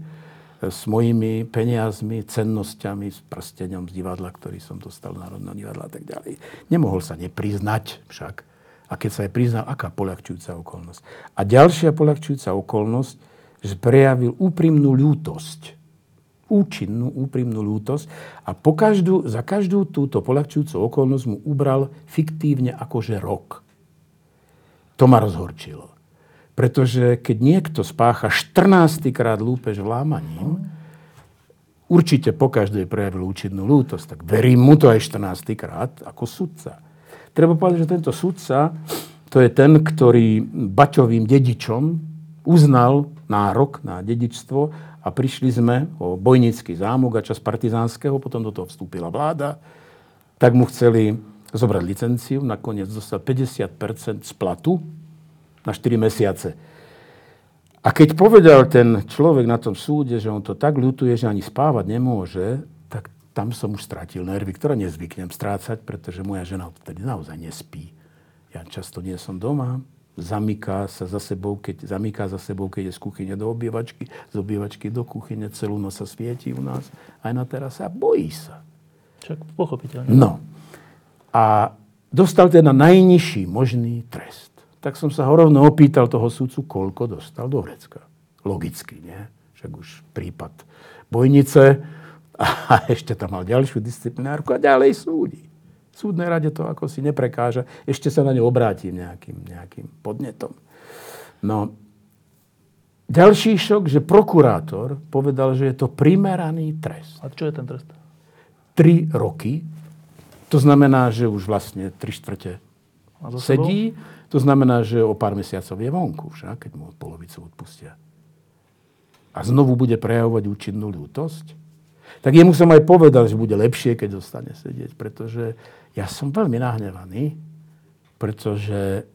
s mojimi peniazmi, cennosťami, s prstenom z divadla, ktorý som dostal z Národného divadla a tak ďalej. Nemohol sa nepriznať však. A keď sa aj priznal, aká poľahčujúca okolnosť. A ďalšia poľahčujúca okolnosť, že prejavil úprimnú ľútosť. Účinnú, úprimnú ľútosť. A po každú, za každú túto poľahčujúcu okolnosť mu ubral fiktívne akože rok. To ma rozhorčilo. Pretože keď niekto spácha 14 krát lúpež vlámaním určite po každej prejavil účinnú lútosť. Tak verím mu to aj 14. krát ako sudca. Treba povedať, že tento sudca to je ten, ktorý Baťovým dedičom uznal nárok na dedičstvo a prišli sme o Bojnický zámok a čas partizánskeho, potom do toho vstúpila vláda, tak mu chceli zobrať licenciu, nakoniec dostal 50% z platu na 4 mesiace. A keď povedal ten človek na tom súde, že on to tak ľutuje, že ani spávať nemôže, tak tam som už stratil nervy, ktoré nezvyknem strácať, pretože moja žena vtedy naozaj nespí. Ja často nie som doma, zamyká sa za sebou, keď, zamyká za sebou, keď je z kuchyne do obývačky, z obývačky do kuchyne, celú noc sa svieti u nás, aj na terase a bojí sa. Však pochopiteľne. No. A dostal teda najnižší možný trest tak som sa ho rovno opýtal toho súdcu, koľko dostal do Hrecka. Logicky, nie? Však už prípad bojnice a ešte tam mal ďalšiu disciplinárku a ďalej súdi. Súdnej rade to ako si neprekáža. Ešte sa na ňu obrátim nejakým, nejakým podnetom. No, ďalší šok, že prokurátor povedal, že je to primeraný trest. A čo je ten trest? Tri roky. To znamená, že už vlastne tri štvrte sedí. To znamená, že o pár mesiacov je vonku, však, keď mu polovicu odpustia. A znovu bude prejavovať účinnú ľútosť. Tak jemu som aj povedal, že bude lepšie, keď zostane sedieť, pretože ja som veľmi nahnevaný, pretože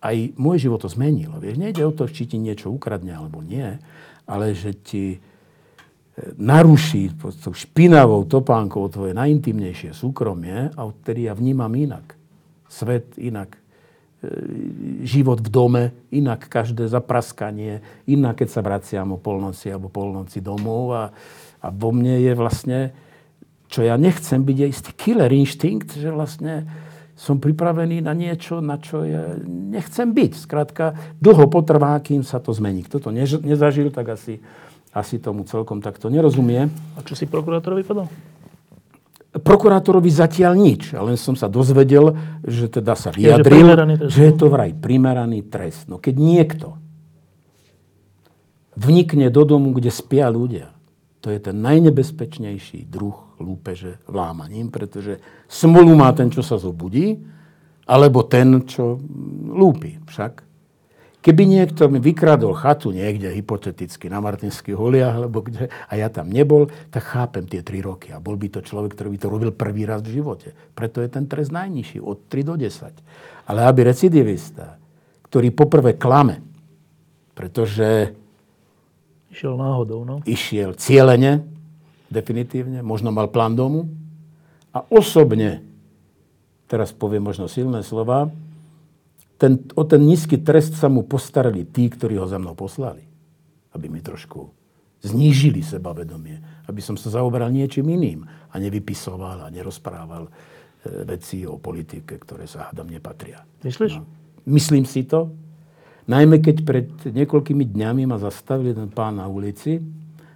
aj môj život to zmenilo. Vieš, nejde o to, či ti niečo ukradne alebo nie, ale že ti e, naruší tou špinavou topánkou tvoje najintimnejšie súkromie a odtedy ja vnímam inak. Svet inak život v dome, inak každé zapraskanie, inak keď sa vraciam o polnoci alebo polnoci domov a, a vo mne je vlastne, čo ja nechcem byť, je istý killer instinct, že vlastne som pripravený na niečo, na čo ja nechcem byť. Skrátka, dlho potrvá, kým sa to zmení. Kto to nezažil, tak asi, asi tomu celkom takto nerozumie. A čo si prokurátorovi povedal? Prokurátorovi zatiaľ nič, len som sa dozvedel, že teda sa vyjadril, je, že je to vraj primeraný trest. No keď niekto vnikne do domu, kde spia ľudia, to je ten najnebezpečnejší druh lúpeže vlámaním, pretože smolu má ten, čo sa zobudí, alebo ten, čo lúpi však. Keby niekto mi vykradol chatu niekde, hypoteticky, na Martinských holiach, alebo kde, a ja tam nebol, tak chápem tie tri roky. A bol by to človek, ktorý by to robil prvý raz v živote. Preto je ten trest najnižší, od 3 do 10. Ale aby recidivista, ktorý poprvé klame, pretože... Išiel náhodou, no? Išiel cieľene, definitívne, možno mal plán domu a osobne, teraz poviem možno silné slova, ten, o ten nízky trest sa mu postarali tí, ktorí ho za mnou poslali. Aby mi trošku znížili sebavedomie. Aby som sa zaoberal niečím iným a nevypisoval a nerozprával e, veci o politike, ktoré sa hádam nepatria. Myslíš? No. Myslím si to. Najmä keď pred niekoľkými dňami ma zastavil ten pán na ulici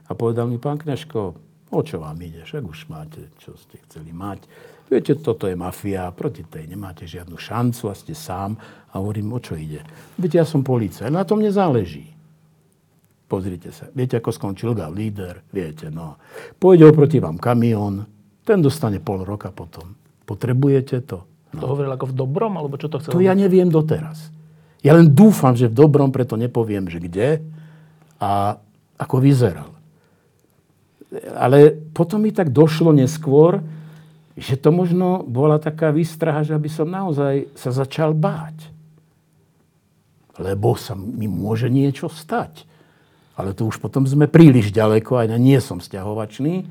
a povedal mi, pán Kňažko, o čo vám ide? Však už máte, čo ste chceli mať Viete, toto je mafia, proti tej nemáte žiadnu šancu a ste sám. A hovorím, o čo ide? Viete, ja som policajt, na tom nezáleží. Pozrite sa. Viete, ako skončil ga líder? Viete, no. Pôjde oproti vám kamión, ten dostane pol roka potom. Potrebujete to? No. To hovoril ako v dobrom, alebo čo to chcel? To ja neviem doteraz. Ja len dúfam, že v dobrom, preto nepoviem, že kde a ako vyzeral. Ale potom mi tak došlo neskôr, že to možno bola taká výstraha, že aby som naozaj sa začal báť. Lebo sa mi môže niečo stať. Ale to už potom sme príliš ďaleko, aj na nie som sťahovačný.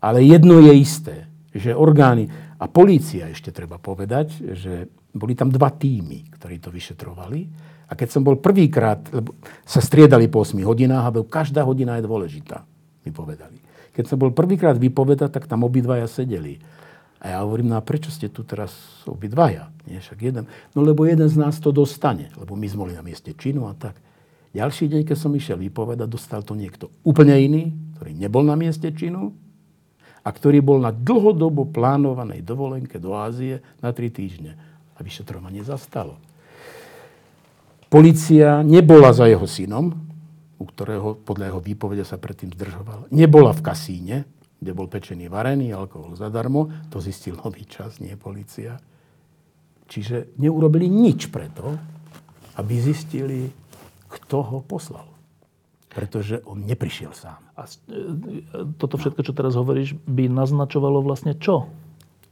Ale jedno je isté, že orgány a polícia ešte treba povedať, že boli tam dva týmy, ktorí to vyšetrovali. A keď som bol prvýkrát, lebo sa striedali po 8 hodinách, a každá hodina je dôležitá, mi povedali. Keď som bol prvýkrát vypovedať, tak tam obidvaja sedeli. A ja hovorím, no a prečo ste tu teraz obidvaja? Nie však jeden. No lebo jeden z nás to dostane, lebo my sme boli na mieste činu a tak. Ďalší deň, keď som išiel vypovedať, dostal to niekto úplne iný, ktorý nebol na mieste činu a ktorý bol na dlhodobo plánovanej dovolenke do Ázie na tri týždne. A vyšetrovanie zastalo. Polícia nebola za jeho synom, u ktorého podľa jeho výpovede sa predtým zdržoval. Nebola v kasíne, kde bol pečený varený, alkohol zadarmo. To zistil nový čas, nie policia. Čiže neurobili nič preto, aby zistili, kto ho poslal. Pretože on neprišiel sám. A toto všetko, čo teraz hovoríš, by naznačovalo vlastne čo?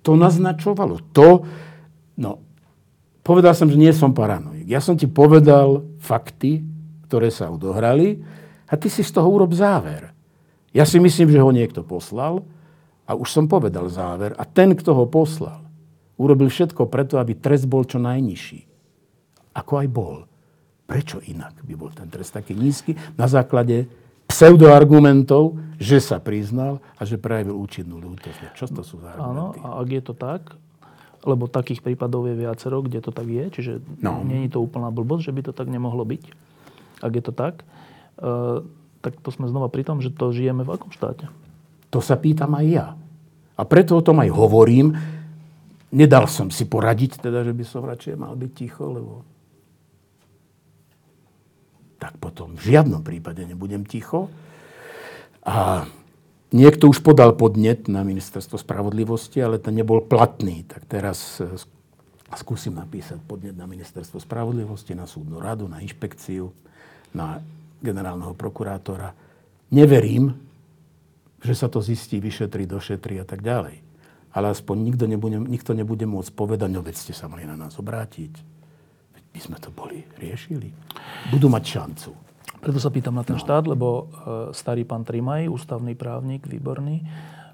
To naznačovalo to, no, povedal som, že nie som paranoik. Ja som ti povedal fakty, ktoré sa odohrali a ty si z toho urob záver. Ja si myslím, že ho niekto poslal a už som povedal záver a ten, kto ho poslal, urobil všetko preto, aby trest bol čo najnižší. Ako aj bol. Prečo inak by bol ten trest taký nízky? Na základe pseudoargumentov, že sa priznal a že prejavil účinnú ľútosť. Čo to sú za argumenty? Áno, a ak je to tak, lebo takých prípadov je viacero, kde to tak je, čiže no. nie je to úplná blbosť, že by to tak nemohlo byť. Ak je to tak, e, tak to sme znova pri tom, že to žijeme v akom štáte? To sa pýtam aj ja. A preto o tom aj hovorím. Nedal som si poradiť, teda, že by som radšej mal byť ticho, lebo tak potom v žiadnom prípade nebudem ticho. A niekto už podal podnet na ministerstvo spravodlivosti, ale ten nebol platný. Tak teraz e, skúsim napísať podnet na ministerstvo spravodlivosti, na súdnu radu, na inšpekciu, na generálneho prokurátora. Neverím, že sa to zistí, vyšetrí, došetrí a tak ďalej. Ale aspoň nikto nebude, nikto nebude môcť povedať, no veď ste sa mali na nás obrátiť by sme to boli riešili. Budú mať šancu. Preto sa pýtam na ten no. štát, lebo uh, starý pán Trimaj, ústavný právnik, výborný,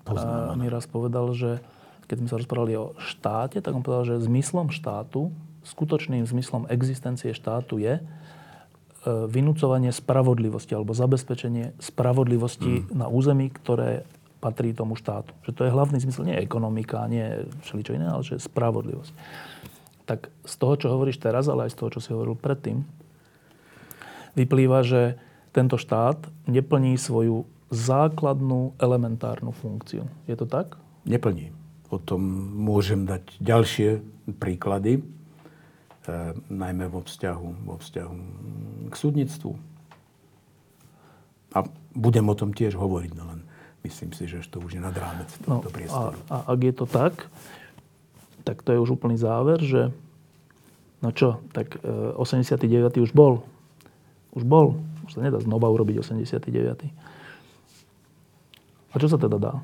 uh, mi raz povedal, že keď sme sa rozprávali o štáte, tak on povedal, že zmyslom štátu, skutočným zmyslom existencie štátu je vynúcovanie spravodlivosti alebo zabezpečenie spravodlivosti mm. na území, ktoré patrí tomu štátu. Že to je hlavný zmysel, nie ekonomika, nie všeličo iné, ale že spravodlivosť tak z toho, čo hovoríš teraz, ale aj z toho, čo si hovoril predtým, vyplýva, že tento štát neplní svoju základnú elementárnu funkciu. Je to tak? Neplní. O tom môžem dať ďalšie príklady, e, najmä vo vzťahu, vo vzťahu k súdnictvu. A budem o tom tiež hovoriť, no len myslím si, že to už je nad rámec no, priestoru. A, a ak je to tak, tak to je už úplný záver, že no čo, tak e, 89. už bol. Už bol. Už sa nedá znova urobiť 89. A čo sa teda dá?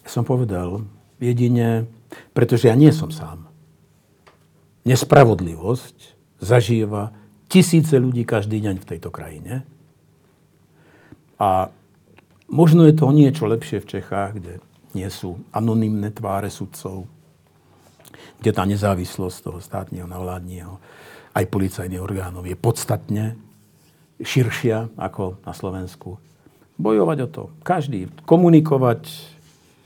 Ja som povedal, jedine, pretože ja nie som sám. Nespravodlivosť zažíva tisíce ľudí každý deň v tejto krajine. A možno je to niečo lepšie v Čechách, kde nie sú anonimné tváre sudcov, kde tá nezávislosť toho státneho navládního aj policajných orgánov je podstatne širšia ako na Slovensku. Bojovať o to. Každý. Komunikovať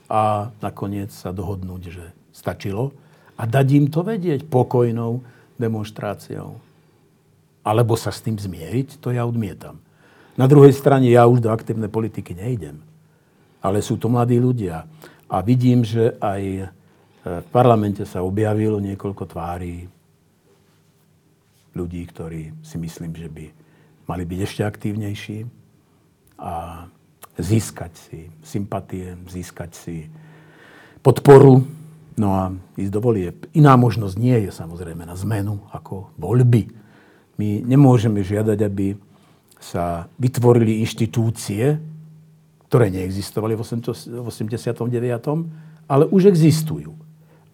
a nakoniec sa dohodnúť, že stačilo a dať im to vedieť pokojnou demonstráciou. Alebo sa s tým zmieriť, to ja odmietam. Na druhej strane ja už do aktívnej politiky nejdem. Ale sú to mladí ľudia. A vidím, že aj v parlamente sa objavilo niekoľko tvári ľudí, ktorí si myslím, že by mali byť ešte aktívnejší a získať si sympatie, získať si podporu, no a ísť do volieb. Iná možnosť nie je samozrejme na zmenu ako voľby. My nemôžeme žiadať, aby sa vytvorili inštitúcie, ktoré neexistovali v 89., ale už existujú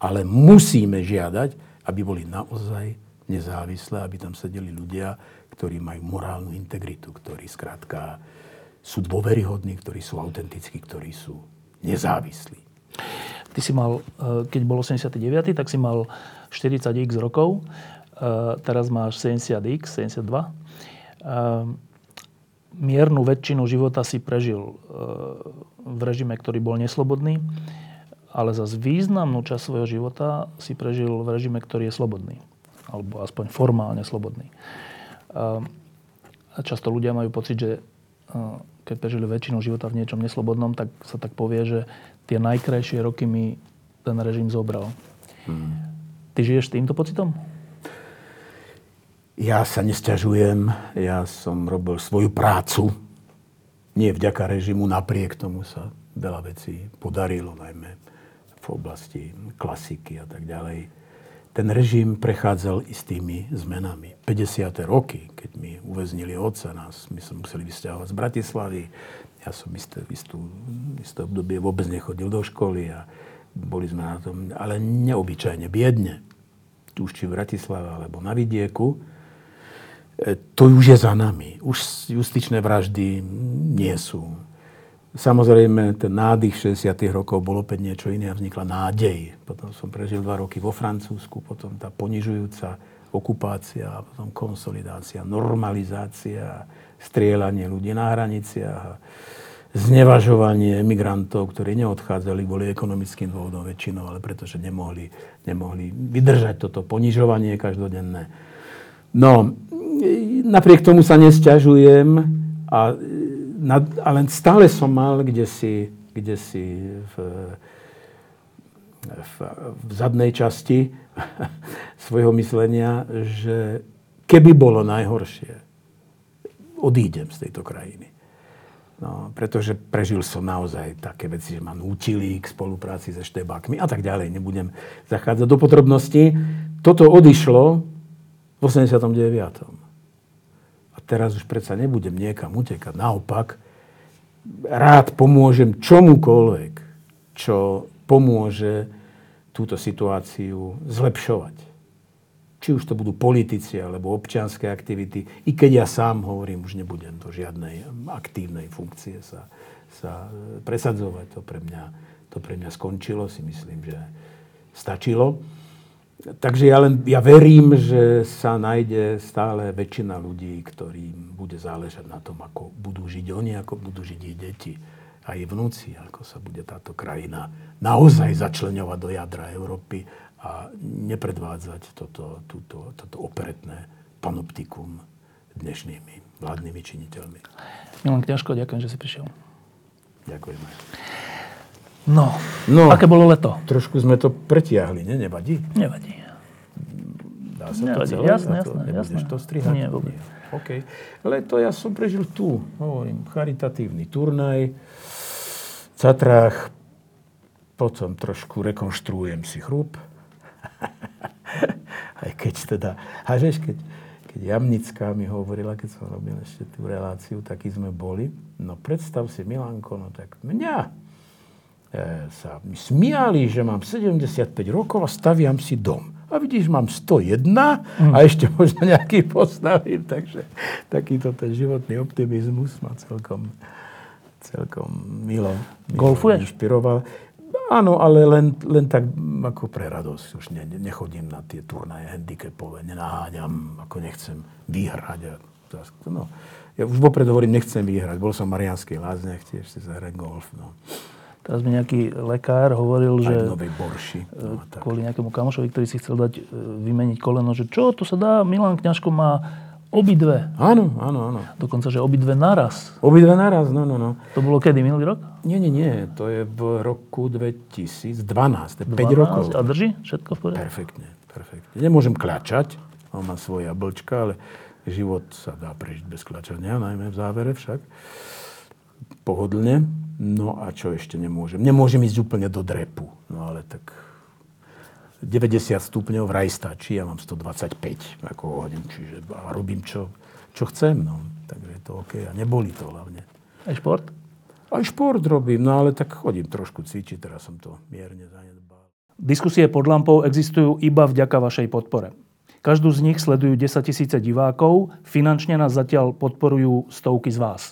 ale musíme žiadať, aby boli naozaj nezávislé, aby tam sedeli ľudia, ktorí majú morálnu integritu, ktorí skrátka sú dôveryhodní, ktorí sú autentickí, ktorí sú nezávislí. Ty si mal, e, keď bol 89, tak si mal 40x rokov, e, teraz máš 70x, 72. E, miernu väčšinu života si prežil v režime, ktorý bol neslobodný ale za významnú časť svojho života si prežil v režime, ktorý je slobodný. Alebo aspoň formálne slobodný. A často ľudia majú pocit, že keď prežili väčšinu života v niečom neslobodnom, tak sa tak povie, že tie najkrajšie roky mi ten režim zobral. Hmm. Ty žiješ týmto pocitom? Ja sa nesťažujem. Ja som robil svoju prácu. Nie vďaka režimu, napriek tomu sa veľa vecí podarilo, najmä v oblasti klasiky a tak ďalej. Ten režim prechádzal istými zmenami. 50. roky, keď mi uväznili otca, nás, my sme museli vysťahovať z Bratislavy. Ja som isté, istú, isté obdobie vôbec nechodil do školy a boli sme na tom, ale neobyčajne biedne. Už či v Bratislave, alebo na vidieku E, to už je za nami. Už justičné vraždy nie sú. Samozrejme, ten nádych 60. rokov bol opäť niečo iné a vznikla nádej. Potom som prežil dva roky vo Francúzsku, potom tá ponižujúca okupácia, potom konsolidácia, normalizácia, strieľanie ľudí na hraniciach, znevažovanie emigrantov, ktorí neodchádzali kvôli ekonomickým dôvodom väčšinou, ale pretože nemohli, nemohli vydržať toto ponižovanie každodenné. No, napriek tomu sa nesťažujem, a, na, ale stále som mal kde si, kde si v, v, v zadnej časti svojho myslenia, že keby bolo najhoršie, odídem z tejto krajiny. No, pretože prežil som naozaj také veci, že ma nútili k spolupráci so štebákmi a tak ďalej. Nebudem zachádzať do podrobností. Toto odišlo v 89 teraz už predsa nebudem niekam utekať. Naopak, rád pomôžem čomukoľvek, čo pomôže túto situáciu zlepšovať. Či už to budú politici alebo občianské aktivity. I keď ja sám hovorím, už nebudem do žiadnej aktívnej funkcie sa, sa presadzovať. To pre, mňa, to pre mňa skončilo, si myslím, že stačilo. Takže ja, len, ja verím, že sa nájde stále väčšina ľudí, ktorým bude záležať na tom, ako budú žiť oni, ako budú žiť ich deti a ich vnúci, ako sa bude táto krajina naozaj začleňovať do jadra Európy a nepredvádzať toto, túto, toto operetné panoptikum dnešnými vládnymi činiteľmi. Milan Kňažko, ďakujem, že si prišiel. Ďakujem. No, no, aké bolo leto? Trošku sme to pretiahli, ne? Nevadí? Nevadí. Dá sa Nevadí, to celé? Jasné, jasné. jasné. to strihať? Nie, vôbec. Nie. OK. Leto ja som prežil tu, hovorím, charitatívny turnaj, v Catrách, potom trošku rekonštruujem si chrup. Aj keď teda, a vieš, keď, keď Jamnická mi hovorila, keď som robil ešte tú reláciu, taký sme boli. No predstav si, Milanko, no tak mňa E, sa mi smiali, že mám 75 rokov a staviam si dom. A vidíš, mám 101 mm. a ešte možno nejaký postavím. Takže takýto ten životný optimizmus ma celkom, celkom milo, milo inšpiroval. Áno, ale len, len tak ako pre radosť. Už ne, nechodím na tie turnaje handicapové, nenaháňam, ako nechcem vyhrať. A, no, ja už vopred hovorím, nechcem vyhrať. Bol som v Marianskej lázne, tiež si zahrať golf. No. Teraz mi nejaký lekár hovoril, Aj že Borši. E, no, kvôli nejakému kamošovi, ktorý si chcel dať e, vymeniť koleno, že čo, to sa dá, Milan Kňažko má obidve. Áno, áno, áno. Dokonca, že obidve naraz. Obidve naraz, no, no, no. To bolo kedy, minulý rok? Nie, nie, nie, to je v roku 2012, 5 rokov. A drží všetko v poriadku? Perfektne, perfektne. Nemôžem kľačať, mám svoje jablčka, ale život sa dá prežiť bez kľačania, najmä v závere však pohodlne. No a čo ešte nemôžem? Nemôžem ísť úplne do drepu. No ale tak 90 stupňov vraj stačí, ja mám 125, ako hodím, čiže robím čo, čo chcem, no. Takže je to OK a neboli to hlavne. Aj šport? Aj šport robím, no ale tak chodím trošku cvičiť, teraz som to mierne zanedbal. Diskusie pod lampou existujú iba vďaka vašej podpore. Každú z nich sledujú 10 tisíce divákov, finančne nás zatiaľ podporujú stovky z vás.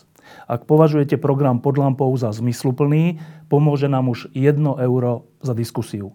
Ak považujete program pod lampou za zmysluplný, pomôže nám už 1 euro za diskusiu.